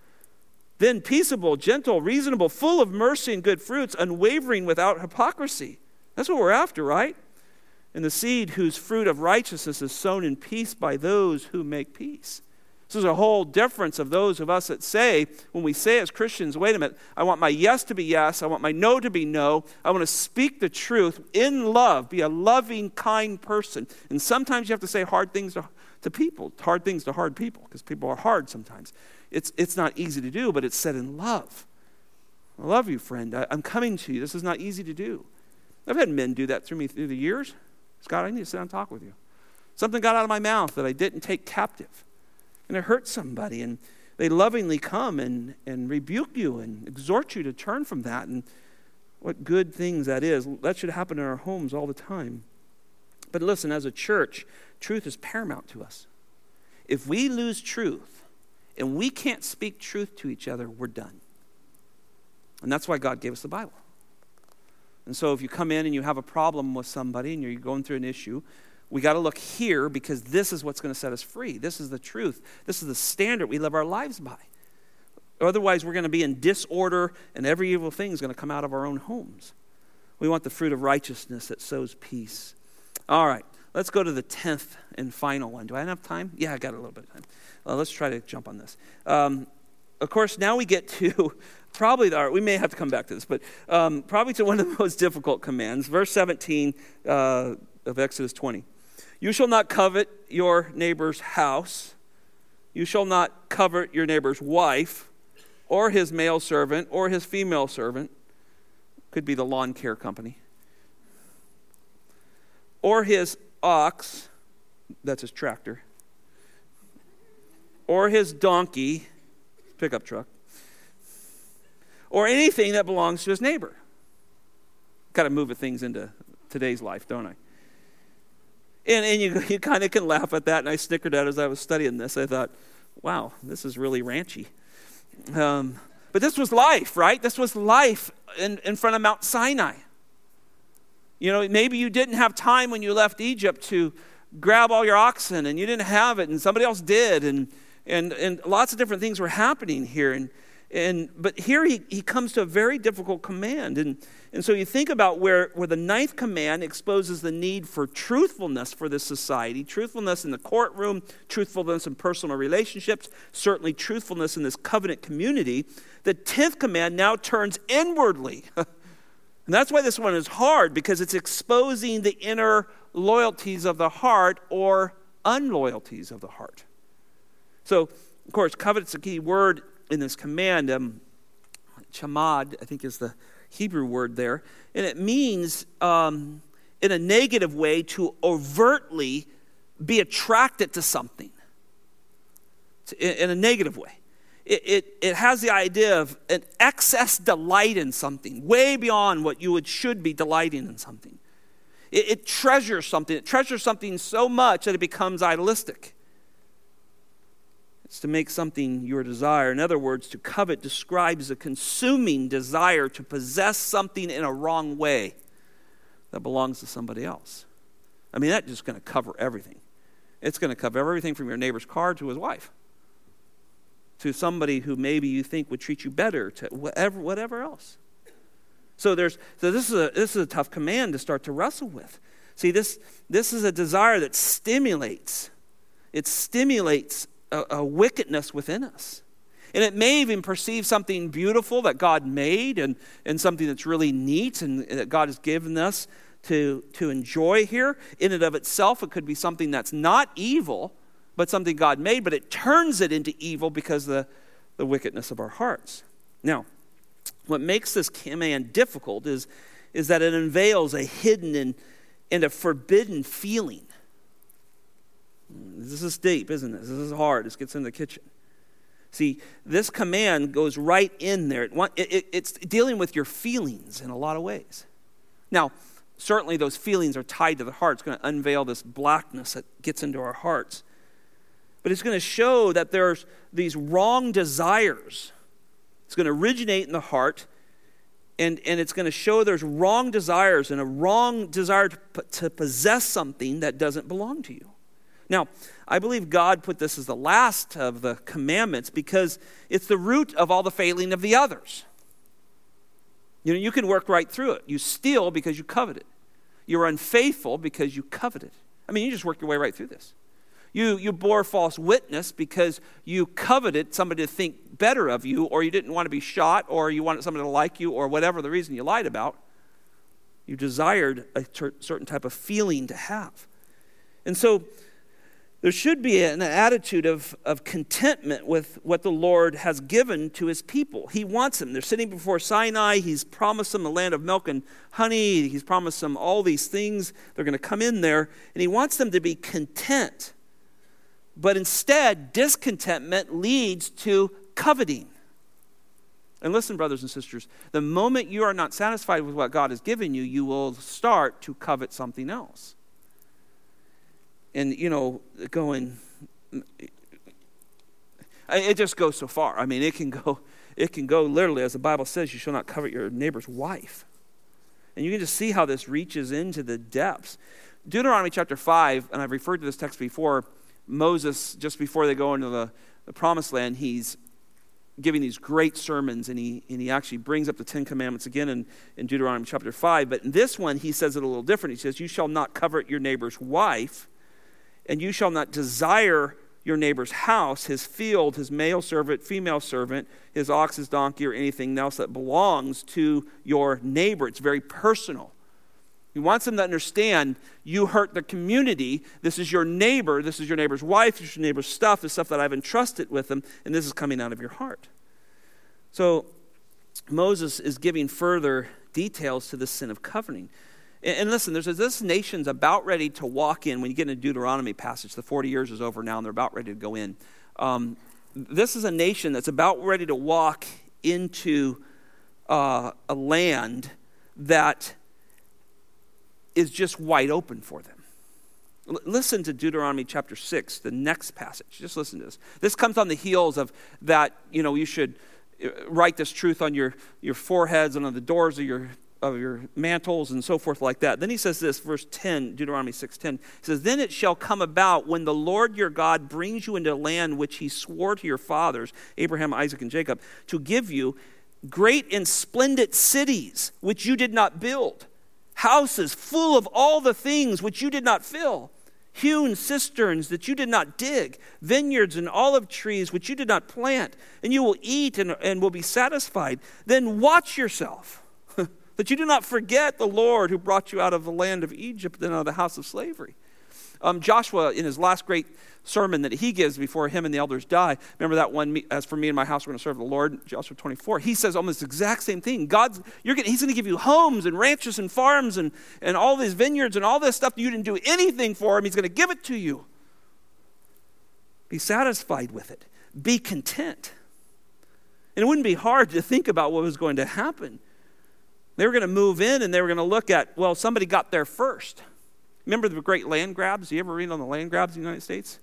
Then peaceable, gentle, reasonable, full of mercy and good fruits, unwavering without hypocrisy. That's what we're after, right? And the seed whose fruit of righteousness is sown in peace by those who make peace. This is a whole difference of those of us that say, when we say as Christians, wait a minute, I want my yes to be yes, I want my no to be no, I want to speak the truth in love, be a loving, kind person. And sometimes you have to say hard things to, to people, hard things to hard people, because people are hard sometimes. It's, it's not easy to do, but it's said in love. I love you, friend. I, I'm coming to you. This is not easy to do. I've had men do that through me through the years. Scott, I need to sit down and talk with you. Something got out of my mouth that I didn't take captive. And it hurt somebody. And they lovingly come and, and rebuke you and exhort you to turn from that. And what good things that is. That should happen in our homes all the time. But listen, as a church, truth is paramount to us. If we lose truth and we can't speak truth to each other, we're done. And that's why God gave us the Bible. And so if you come in and you have a problem with somebody and you're going through an issue, we got to look here because this is what's going to set us free. This is the truth. This is the standard we live our lives by. Otherwise, we're going to be in disorder and every evil thing is going to come out of our own homes. We want the fruit of righteousness that sows peace. All right, let's go to the 10th and final one. Do I have time? Yeah, I got a little bit of time. Well, let's try to jump on this. Um, of course, now we get to probably, the, we may have to come back to this, but um, probably to one of the most difficult commands. Verse 17 uh, of Exodus 20. You shall not covet your neighbor's house. You shall not covet your neighbor's wife, or his male servant, or his female servant. Could be the lawn care company. Or his ox, that's his tractor. Or his donkey, pickup truck or anything that belongs to his neighbor. Got to move things into today's life, don't I? And, and you, you kind of can laugh at that, and I snickered at as I was studying this. I thought, wow, this is really ranchy. Um, but this was life, right? This was life in, in front of Mount Sinai. You know, maybe you didn't have time when you left Egypt to grab all your oxen, and you didn't have it, and somebody else did, and, and, and lots of different things were happening here. And, and, but here he, he comes to a very difficult command. And, and so you think about where, where the ninth command exposes the need for truthfulness for this society truthfulness in the courtroom, truthfulness in personal relationships, certainly truthfulness in this covenant community. The tenth command now turns inwardly. and that's why this one is hard, because it's exposing the inner loyalties of the heart or unloyalties of the heart. So, of course, covet's a key word in this command. Um, chamad, I think is the Hebrew word there. And it means, um, in a negative way, to overtly be attracted to something. In, in a negative way. It, it, it, has the idea of an excess delight in something, way beyond what you would, should be delighting in something. It, it treasures something. It treasures something so much that it becomes idealistic. It's to make something your desire. In other words, to covet describes a consuming desire to possess something in a wrong way that belongs to somebody else. I mean, that's just going to cover everything. It's going to cover everything from your neighbor's car to his wife, to somebody who maybe you think would treat you better, to whatever, whatever else. So, there's, so this, is a, this is a tough command to start to wrestle with. See, this, this is a desire that stimulates. It stimulates a, a wickedness within us. And it may even perceive something beautiful that God made and, and something that's really neat and that God has given us to, to enjoy here. In and of itself, it could be something that's not evil, but something God made, but it turns it into evil because the, the wickedness of our hearts. Now, what makes this command difficult is, is that it unveils a hidden and, and a forbidden feeling. This is deep, isn't it? This is hard. This gets in the kitchen. See, this command goes right in there. It, it, it's dealing with your feelings in a lot of ways. Now, certainly those feelings are tied to the heart. It's going to unveil this blackness that gets into our hearts. But it's going to show that there's these wrong desires. It's going to originate in the heart, and, and it's going to show there's wrong desires and a wrong desire to, to possess something that doesn't belong to you. Now, I believe God put this as the last of the commandments because it's the root of all the failing of the others. You know, you can work right through it. You steal because you covet it. You're unfaithful because you covet it. I mean, you just work your way right through this. You, you bore false witness because you coveted somebody to think better of you, or you didn't want to be shot, or you wanted somebody to like you, or whatever the reason you lied about. You desired a certain type of feeling to have. And so there should be an attitude of, of contentment with what the Lord has given to his people. He wants them. They're sitting before Sinai. He's promised them the land of milk and honey. He's promised them all these things. They're going to come in there, and he wants them to be content. But instead, discontentment leads to coveting. And listen, brothers and sisters, the moment you are not satisfied with what God has given you, you will start to covet something else. And you know going it just goes so far. I mean it can go it can go literally as the bible says you shall not covet your neighbor's wife. And you can just see how this reaches into the depths. Deuteronomy chapter 5 and i've referred to this text before moses just before they go into the, the promised land he's giving these great sermons and he, and he actually brings up the ten commandments again in, in deuteronomy chapter 5 but in this one he says it a little different he says you shall not covet your neighbor's wife and you shall not desire your neighbor's house, his field, his male servant, female servant, his ox, his donkey, or anything else that belongs to your neighbor. It's very personal. He wants them to understand you hurt the community. This is your neighbor. This is your neighbor's wife. This is your neighbor's stuff. This stuff that I've entrusted with them, and this is coming out of your heart. So Moses is giving further details to the sin of coveting. And listen, there's this nation's about ready to walk in. When you get into Deuteronomy passage, the 40 years is over now, and they're about ready to go in. Um, this is a nation that's about ready to walk into uh, a land that is just wide open for them. L- listen to Deuteronomy chapter 6, the next passage. Just listen to this. This comes on the heels of that, you know, you should uh, write this truth on your, your foreheads and on the doors of your of your mantles and so forth like that. Then he says this, verse 10, Deuteronomy 6:10. He says, "Then it shall come about when the Lord your God brings you into a land which he swore to your fathers, Abraham, Isaac, and Jacob, to give you great and splendid cities which you did not build, houses full of all the things which you did not fill." hewn cisterns that you did not dig, vineyards and olive trees which you did not plant, and you will eat and, and will be satisfied. Then watch yourself that you do not forget the Lord who brought you out of the land of Egypt and out of the house of slavery. Um, Joshua, in his last great sermon that he gives before him and the elders die, remember that one, as for me and my house, we're going to serve the Lord, Joshua 24. He says almost the exact same thing. God's, you're gonna, he's going to give you homes and ranches and farms and, and all these vineyards and all this stuff you didn't do anything for him. He's going to give it to you. Be satisfied with it, be content. And it wouldn't be hard to think about what was going to happen. They were going to move in and they were going to look at, well, somebody got there first. Remember the great land grabs? You ever read on the land grabs in the United States?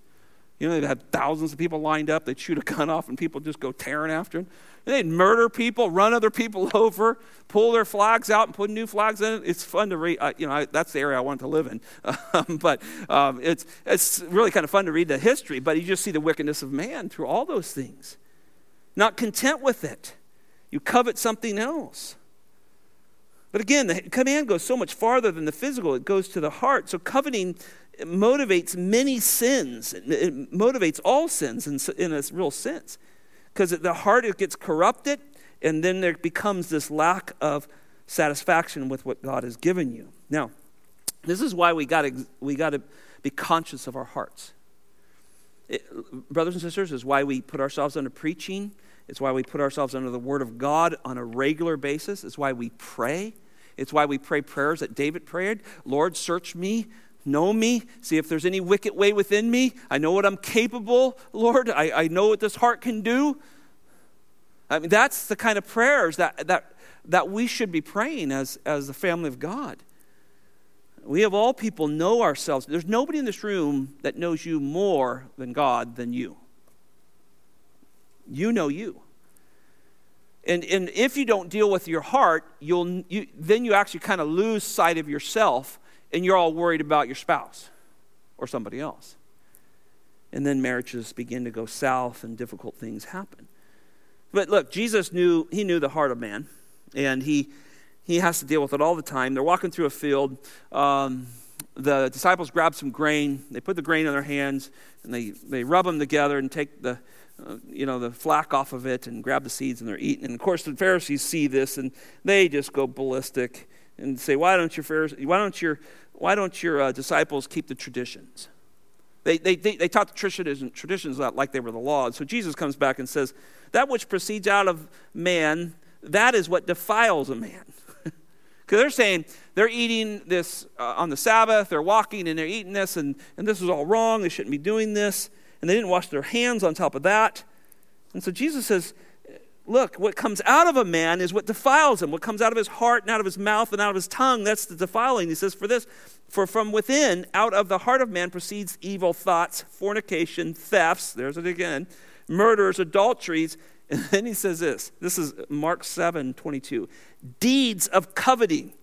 You know, they had thousands of people lined up. They'd shoot a gun off and people just go tearing after them. And they'd murder people, run other people over, pull their flags out and put new flags in. It's fun to read. Uh, you know, I, that's the area I want to live in. Um, but um, it's, it's really kind of fun to read the history. But you just see the wickedness of man through all those things. Not content with it, you covet something else. But again, the command goes so much farther than the physical, it goes to the heart. So coveting motivates many sins, it motivates all sins in, in a real sense. Because the heart it gets corrupted, and then there becomes this lack of satisfaction with what God has given you. Now, this is why we got we got to be conscious of our hearts. It, brothers and sisters, is why we put ourselves under preaching It's why we put ourselves under the Word of God on a regular basis. It's why we pray. It's why we pray prayers that David prayed Lord, search me, know me, see if there's any wicked way within me. I know what I'm capable, Lord. I, I know what this heart can do. I mean, that's the kind of prayers that, that, that we should be praying as, as the family of God. We of all people know ourselves. There's nobody in this room that knows you more than God than you. You know you. And, and if you don't deal with your heart, you'll, you, then you actually kind of lose sight of yourself and you're all worried about your spouse or somebody else. And then marriages begin to go south and difficult things happen. But look, Jesus knew, he knew the heart of man, and he, he has to deal with it all the time. They're walking through a field. Um, the disciples grab some grain. They put the grain in their hands, and they, they rub them together and take the, uh, you know, the flack off of it and grab the seeds, and they're eating. And of course, the Pharisees see this, and they just go ballistic and say, "Why don't your why don't your, why don't your uh, disciples keep the traditions?" They, they, they, they taught the traditions, traditions like they were the law. So Jesus comes back and says, That which proceeds out of man, that is what defiles a man. Because they're saying they're eating this uh, on the Sabbath, they're walking and they're eating this, and, and this is all wrong. They shouldn't be doing this. And they didn't wash their hands on top of that. And so Jesus says, Look, what comes out of a man is what defiles him. What comes out of his heart and out of his mouth and out of his tongue, that's the defiling. He says, For this, for from within, out of the heart of man proceeds evil thoughts, fornication, thefts, there's it again, murders, adulteries. And then he says this this is Mark 7 22. Deeds of coveting.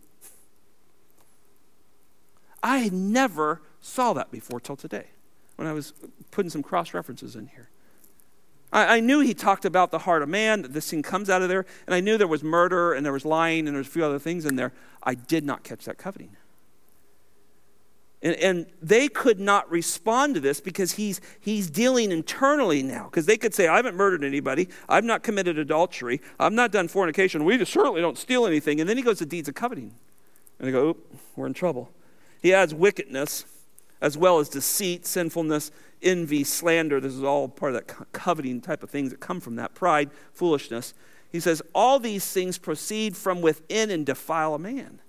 I never saw that before till today when I was putting some cross references in here. I, I, knew he talked about the heart of man, that this thing comes out of there, and I knew there was murder and there was lying and there was a few other things in there. I did not catch that coveting. And, and they could not respond to this because he's, he's dealing internally now. Because they could say, I haven't murdered anybody. I've not committed adultery. I've not done fornication. We certainly don't steal anything. And then he goes to deeds of coveting. And they go, oop, we're in trouble. He adds wickedness as well as deceit, sinfulness, envy, slander. This is all part of that coveting type of things that come from that pride, foolishness. He says, All these things proceed from within and defile a man.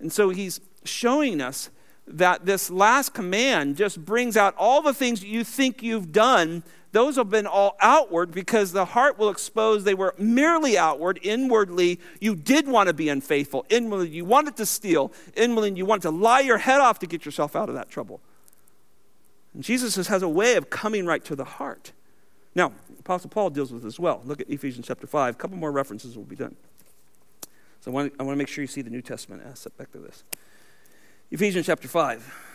And so he's showing us that this last command just brings out all the things you think you've done. Those have been all outward because the heart will expose they were merely outward. Inwardly, you did want to be unfaithful. Inwardly, you wanted to steal. Inwardly, you wanted to lie your head off to get yourself out of that trouble. And Jesus has a way of coming right to the heart. Now, Apostle Paul deals with this as well. Look at Ephesians chapter 5. A couple more references will be done. So I want, I want to make sure you see the New Testament aspect of this. Ephesians chapter 5.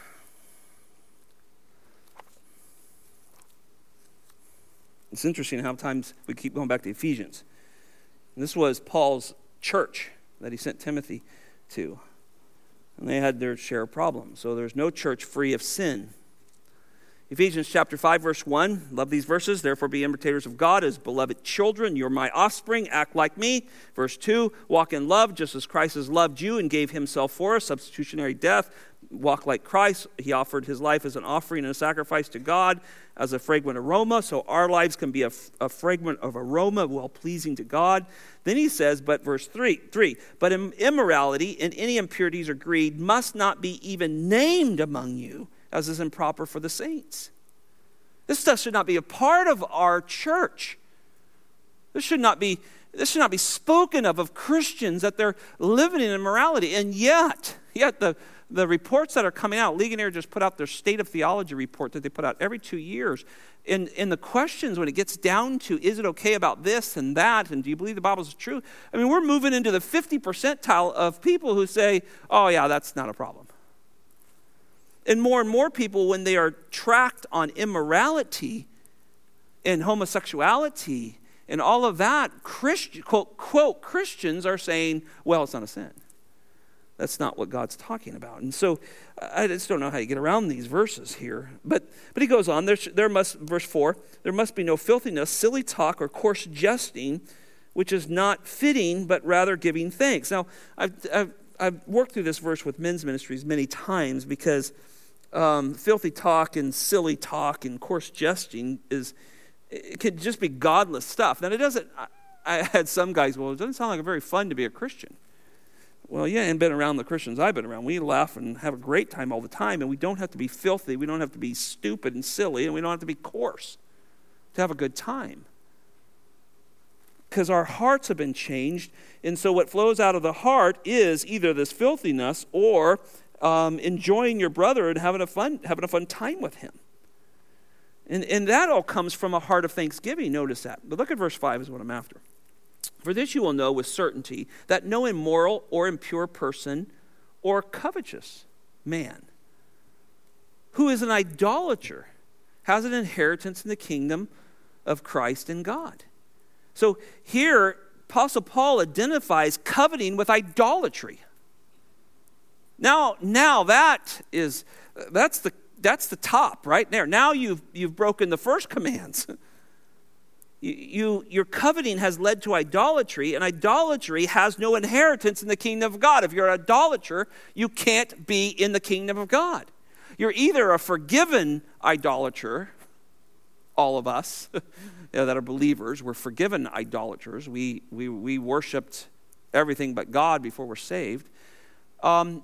It's interesting how times we keep going back to Ephesians. And this was Paul's church that he sent Timothy to. And they had their share of problems. So there's no church free of sin. Ephesians chapter 5, verse 1. Love these verses. Therefore, be imitators of God as beloved children. You're my offspring. Act like me. Verse 2. Walk in love, just as Christ has loved you and gave himself for us, substitutionary death. Walk like Christ. He offered his life as an offering and a sacrifice to God as a fragrant aroma. So our lives can be a, a fragrant of aroma, well pleasing to God. Then he says, but verse 3, 3 But immorality and any impurities or greed must not be even named among you as is improper for the saints. This stuff should not be a part of our church. This should not be, this should not be spoken of of Christians that they're living in immorality. And yet, yet the, the reports that are coming out, Ligonier just put out their state of theology report that they put out every two years. And, and the questions when it gets down to is it okay about this and that, and do you believe the Bible is true? I mean, we're moving into the 50 percentile of people who say, oh, yeah, that's not a problem. And more and more people, when they are tracked on immorality and homosexuality and all of that, Christian, quote, quote, Christians are saying, well, it's not a sin. That's not what God's talking about. And so I just don't know how you get around these verses here. But, but he goes on, there, there must, verse 4, there must be no filthiness, silly talk, or coarse jesting, which is not fitting, but rather giving thanks. Now, I've, I've, I've worked through this verse with men's ministries many times because um, filthy talk and silly talk and coarse jesting is, It could just be godless stuff. Then it doesn't, I, I had some guys, well, it doesn't sound like very fun to be a Christian. Well, yeah, and been around the Christians I've been around. We laugh and have a great time all the time, and we don't have to be filthy. We don't have to be stupid and silly, and we don't have to be coarse to have a good time. Because our hearts have been changed, and so what flows out of the heart is either this filthiness or um, enjoying your brother and having a fun, having a fun time with him. And, and that all comes from a heart of thanksgiving. Notice that. But look at verse 5 is what I'm after. For this you will know with certainty that no immoral or impure person or covetous man who is an idolater has an inheritance in the kingdom of Christ and God. So here, Apostle Paul identifies coveting with idolatry. Now, now that is that's the that's the top right there. Now you've you've broken the first commands. You, you, your coveting has led to idolatry, and idolatry has no inheritance in the kingdom of God. If you're an idolater, you can't be in the kingdom of God. You're either a forgiven idolater, all of us you know, that are believers, we're forgiven idolaters. We, we, we worshiped everything but God before we're saved. Um,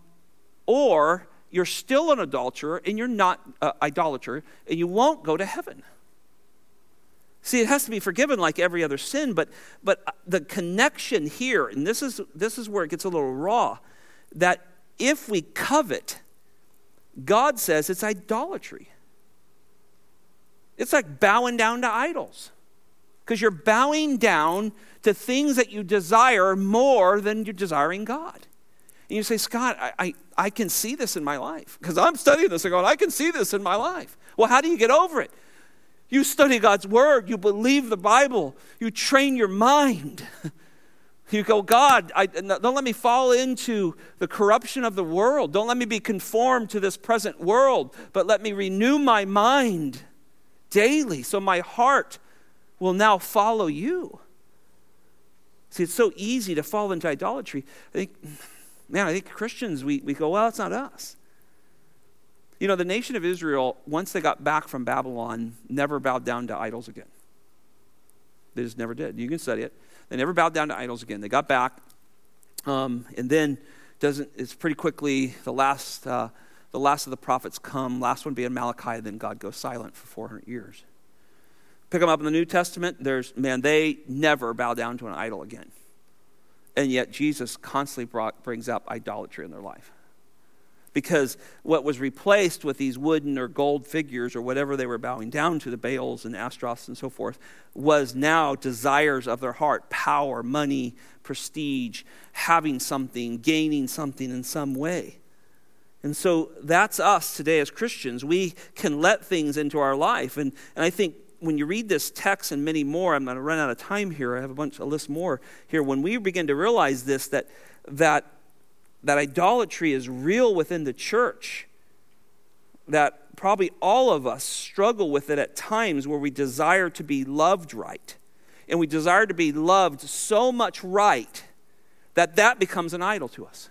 or you're still an adulterer and you're not uh, idolater, and you won't go to heaven. See, it has to be forgiven like every other sin, but, but the connection here, and this is, this is where it gets a little raw, that if we covet, God says it's idolatry. It's like bowing down to idols because you're bowing down to things that you desire more than you're desiring God. And you say, Scott, I, I, I can see this in my life because I'm studying this and going, I can see this in my life. Well, how do you get over it? You study God's word, you believe the Bible, you train your mind. You go, God, I, don't let me fall into the corruption of the world. Don't let me be conformed to this present world, but let me renew my mind daily so my heart will now follow you. See, it's so easy to fall into idolatry. I think, man, I think Christians, we, we go, well, it's not us. You know, the nation of Israel, once they got back from Babylon, never bowed down to idols again. They just never did. You can study it. They never bowed down to idols again. They got back, um, and then doesn't. It's pretty quickly the last. Uh, the last of the prophets come. Last one being Malachi. Then God goes silent for 400 years. Pick them up in the New Testament. There's man. They never bow down to an idol again, and yet Jesus constantly brought, brings up idolatry in their life because what was replaced with these wooden or gold figures or whatever they were bowing down to, the Baals and Astros and so forth, was now desires of their heart power, money, prestige, having something, gaining something in some way. And so that's us today as Christians. We can let things into our life. And, and I think when you read this text and many more, I'm going to run out of time here. I have a bunch, a list more here. When we begin to realize this, that, that that idolatry is real within the church, that probably all of us struggle with it at times where we desire to be loved right. And we desire to be loved so much right that that becomes an idol to us.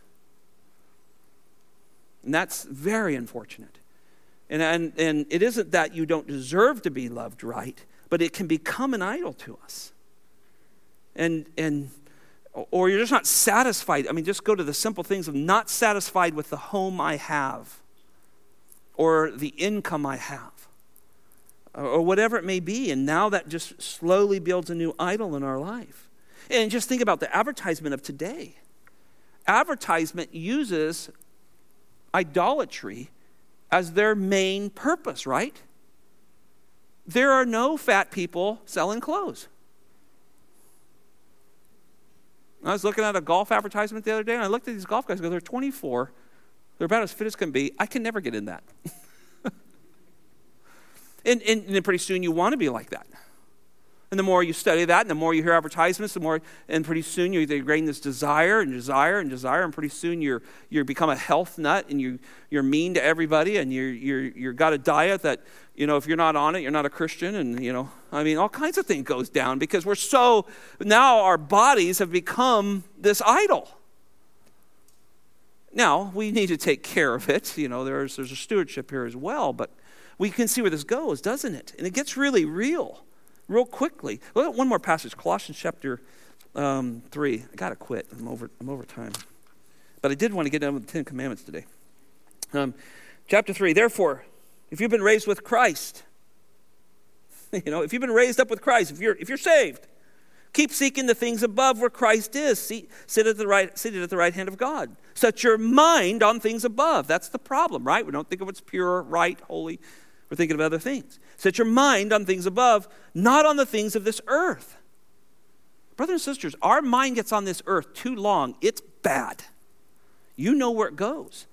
And that's very unfortunate. And, and, and it isn't that you don't deserve to be loved right, but it can become an idol to us. And, and or you're just not satisfied. I mean, just go to the simple things of not satisfied with the home I have, or the income I have, or whatever it may be. And now that just slowly builds a new idol in our life. And just think about the advertisement of today. Advertisement uses idolatry as their main purpose, right? There are no fat people selling clothes. I was looking at a golf advertisement the other day, and I looked at these golf guys. Go, they're 24. They're about as fit as can be. I can never get in that. and, and, and pretty soon you want to be like that. And the more you study that, and the more you hear advertisements, the more, and pretty soon you're gain this desire and desire and desire, and pretty soon you're you become a health nut, and you you're mean to everybody, and you're you're you're got a diet that you know if you're not on it, you're not a Christian, and you know I mean all kinds of things goes down because we're so now our bodies have become this idol. Now we need to take care of it. You know there's there's a stewardship here as well, but we can see where this goes, doesn't it? And it gets really real real quickly. One more passage, Colossians chapter um, 3. I got to quit. I'm over, I'm over time. But I did want to get done with the Ten Commandments today. Um, chapter 3. Therefore, if you've been raised with Christ, you know, if you've been raised up with Christ, if you're, if you're saved, Keep seeking the things above where Christ is, sit at the right, seated at the right hand of God. Set your mind on things above. That's the problem, right? We don't think of what's pure, right, holy. We're thinking of other things. Set your mind on things above, not on the things of this earth. Brothers and sisters, our mind gets on this earth too long. It's bad. You know where it goes.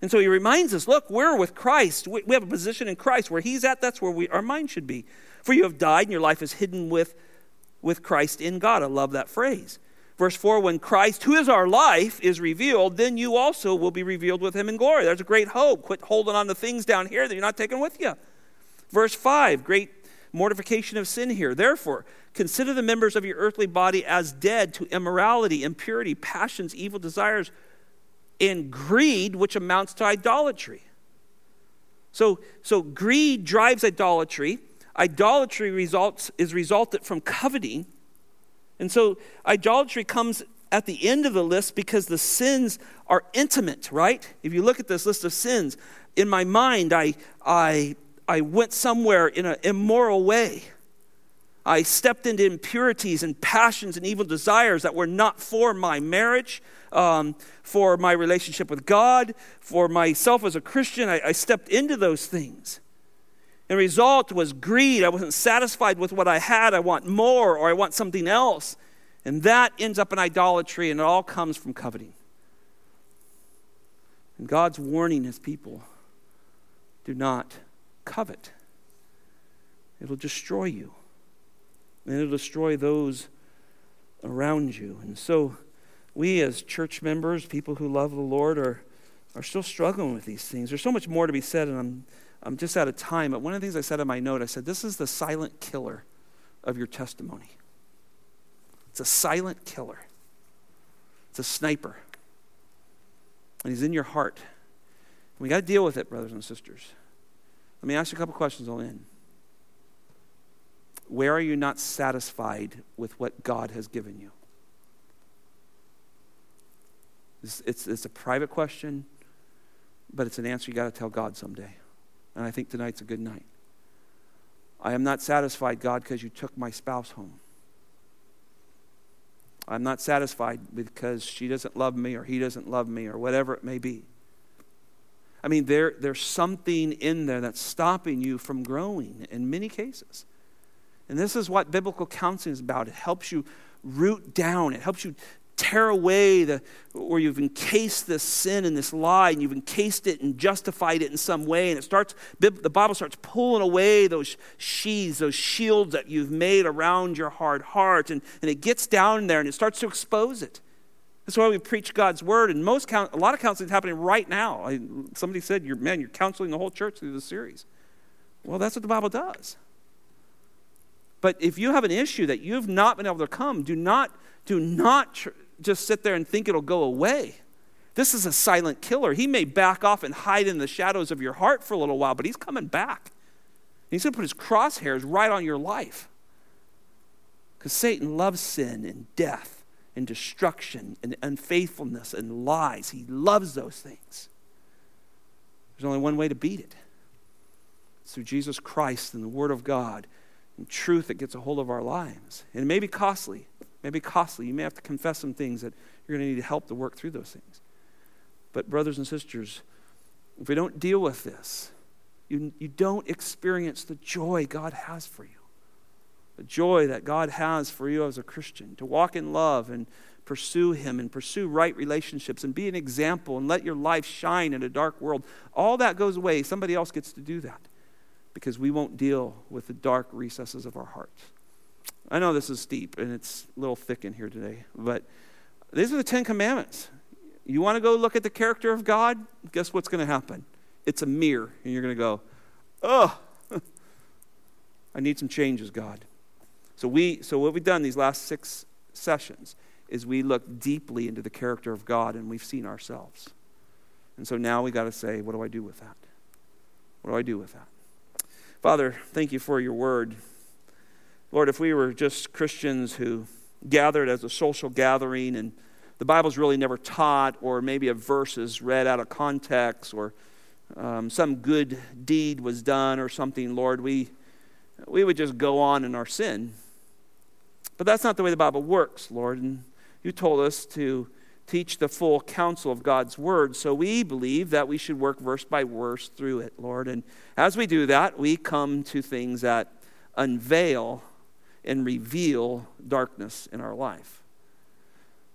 And so he reminds us look, we're with Christ. We, we have a position in Christ. Where he's at, that's where we, our mind should be. For you have died, and your life is hidden with with Christ in God. I love that phrase. Verse 4 When Christ, who is our life, is revealed, then you also will be revealed with him in glory. There's a great hope. Quit holding on to things down here that you're not taking with you. Verse 5 Great mortification of sin here. Therefore, consider the members of your earthly body as dead to immorality, impurity, passions, evil desires, and greed, which amounts to idolatry. So, so greed drives idolatry idolatry results is resulted from coveting. And so idolatry comes at the end of the list because the sins are intimate, right? If you look at this list of sins, in my mind, I, I, I went somewhere in an immoral way. I stepped into impurities and passions and evil desires that were not for my marriage, um, for my relationship with God, for myself as a Christian. I, I stepped into those things. The result was greed. I wasn't satisfied with what I had. I want more or I want something else. And that ends up in idolatry, and it all comes from coveting. And God's warning his people do not covet, it'll destroy you, and it'll destroy those around you. And so, we as church members, people who love the Lord, are, are still struggling with these things. There's so much more to be said, and I'm I'm just out of time, but one of the things I said in my note, I said, This is the silent killer of your testimony. It's a silent killer, it's a sniper. And he's in your heart. We got to deal with it, brothers and sisters. Let me ask you a couple questions I'll end. Where are you not satisfied with what God has given you? It's, it's, it's a private question, but it's an answer you got to tell God someday. And I think tonight's a good night. I am not satisfied, God, because you took my spouse home. I'm not satisfied because she doesn't love me or he doesn't love me or whatever it may be. I mean, there, there's something in there that's stopping you from growing in many cases. And this is what biblical counseling is about. It helps you root down, it helps you tear away the where you've encased this sin and this lie and you've encased it and justified it in some way and it starts the bible starts pulling away those sheaths those shields that you've made around your hard heart and, and it gets down there and it starts to expose it. That's why we preach god's word and most a lot of counseling is happening right now. I, somebody said you're man you're counseling the whole church through this series. Well that's what the bible does. But if you have an issue that you've not been able to come do not do not tr- just sit there and think it'll go away. This is a silent killer. He may back off and hide in the shadows of your heart for a little while, but he's coming back. And He's going to put his crosshairs right on your life. Because Satan loves sin and death and destruction and unfaithfulness and lies. He loves those things. There's only one way to beat it it's through Jesus Christ and the Word of God and truth that gets a hold of our lives. And it may be costly may be costly. You may have to confess some things that you're going to need help to work through those things. But, brothers and sisters, if we don't deal with this, you, you don't experience the joy God has for you. The joy that God has for you as a Christian to walk in love and pursue Him and pursue right relationships and be an example and let your life shine in a dark world. All that goes away. Somebody else gets to do that because we won't deal with the dark recesses of our hearts. I know this is steep and it's a little thick in here today, but these are the Ten Commandments. You want to go look at the character of God? Guess what's going to happen? It's a mirror, and you're going to go, oh, I need some changes, God. So, we, so what we've done these last six sessions is we look deeply into the character of God and we've seen ourselves. And so now we got to say, what do I do with that? What do I do with that? Father, thank you for your word. Lord, if we were just Christians who gathered as a social gathering and the Bible's really never taught, or maybe a verse is read out of context, or um, some good deed was done, or something, Lord, we, we would just go on in our sin. But that's not the way the Bible works, Lord. And you told us to teach the full counsel of God's word. So we believe that we should work verse by verse through it, Lord. And as we do that, we come to things that unveil and reveal darkness in our life.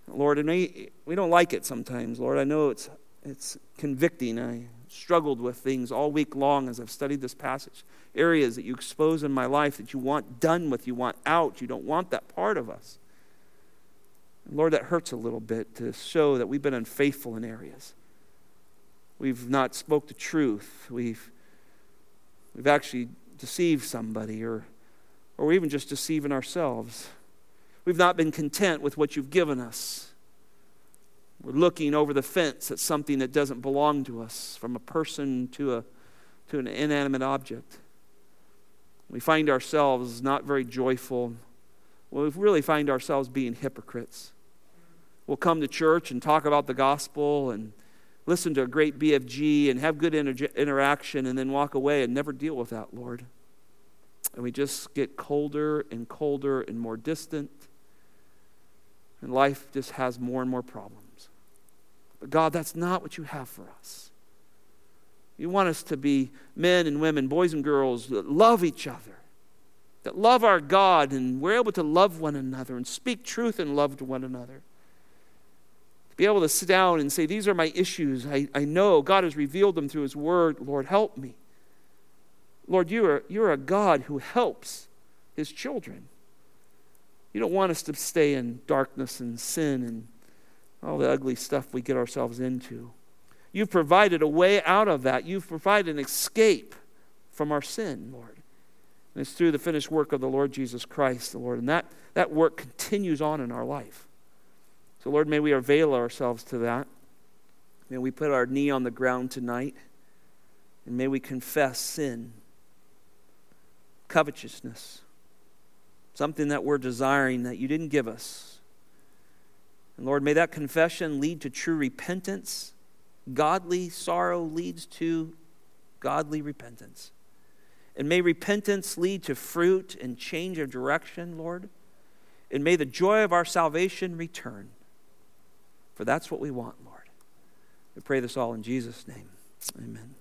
Lord, and we, we don't like it sometimes, Lord. I know it's, it's convicting. I struggled with things all week long as I've studied this passage. Areas that you expose in my life that you want done with, you want out, you don't want that part of us. And Lord, that hurts a little bit to show that we've been unfaithful in areas. We've not spoke the truth. We've, we've actually deceived somebody or, or even just deceiving ourselves. We've not been content with what you've given us. We're looking over the fence at something that doesn't belong to us, from a person to, a, to an inanimate object. We find ourselves not very joyful. We really find ourselves being hypocrites. We'll come to church and talk about the gospel and listen to a great BFG and have good inter- interaction and then walk away and never deal with that, Lord. And we just get colder and colder and more distant and life just has more and more problems. But God, that's not what you have for us. You want us to be men and women, boys and girls that love each other, that love our God, and we're able to love one another and speak truth and love to one another. To be able to sit down and say, These are my issues. I, I know God has revealed them through His Word. Lord, help me. Lord, you are, you're a God who helps His children. You don't want us to stay in darkness and sin and all the ugly stuff we get ourselves into. You've provided a way out of that. You've provided an escape from our sin, Lord. And it's through the finished work of the Lord Jesus Christ, the Lord. And that, that work continues on in our life. So, Lord, may we avail ourselves to that. May we put our knee on the ground tonight. And may we confess sin, covetousness, something that we're desiring that you didn't give us. And Lord, may that confession lead to true repentance. Godly sorrow leads to godly repentance. And may repentance lead to fruit and change of direction, Lord. And may the joy of our salvation return. For that's what we want, Lord. We pray this all in Jesus' name. Amen.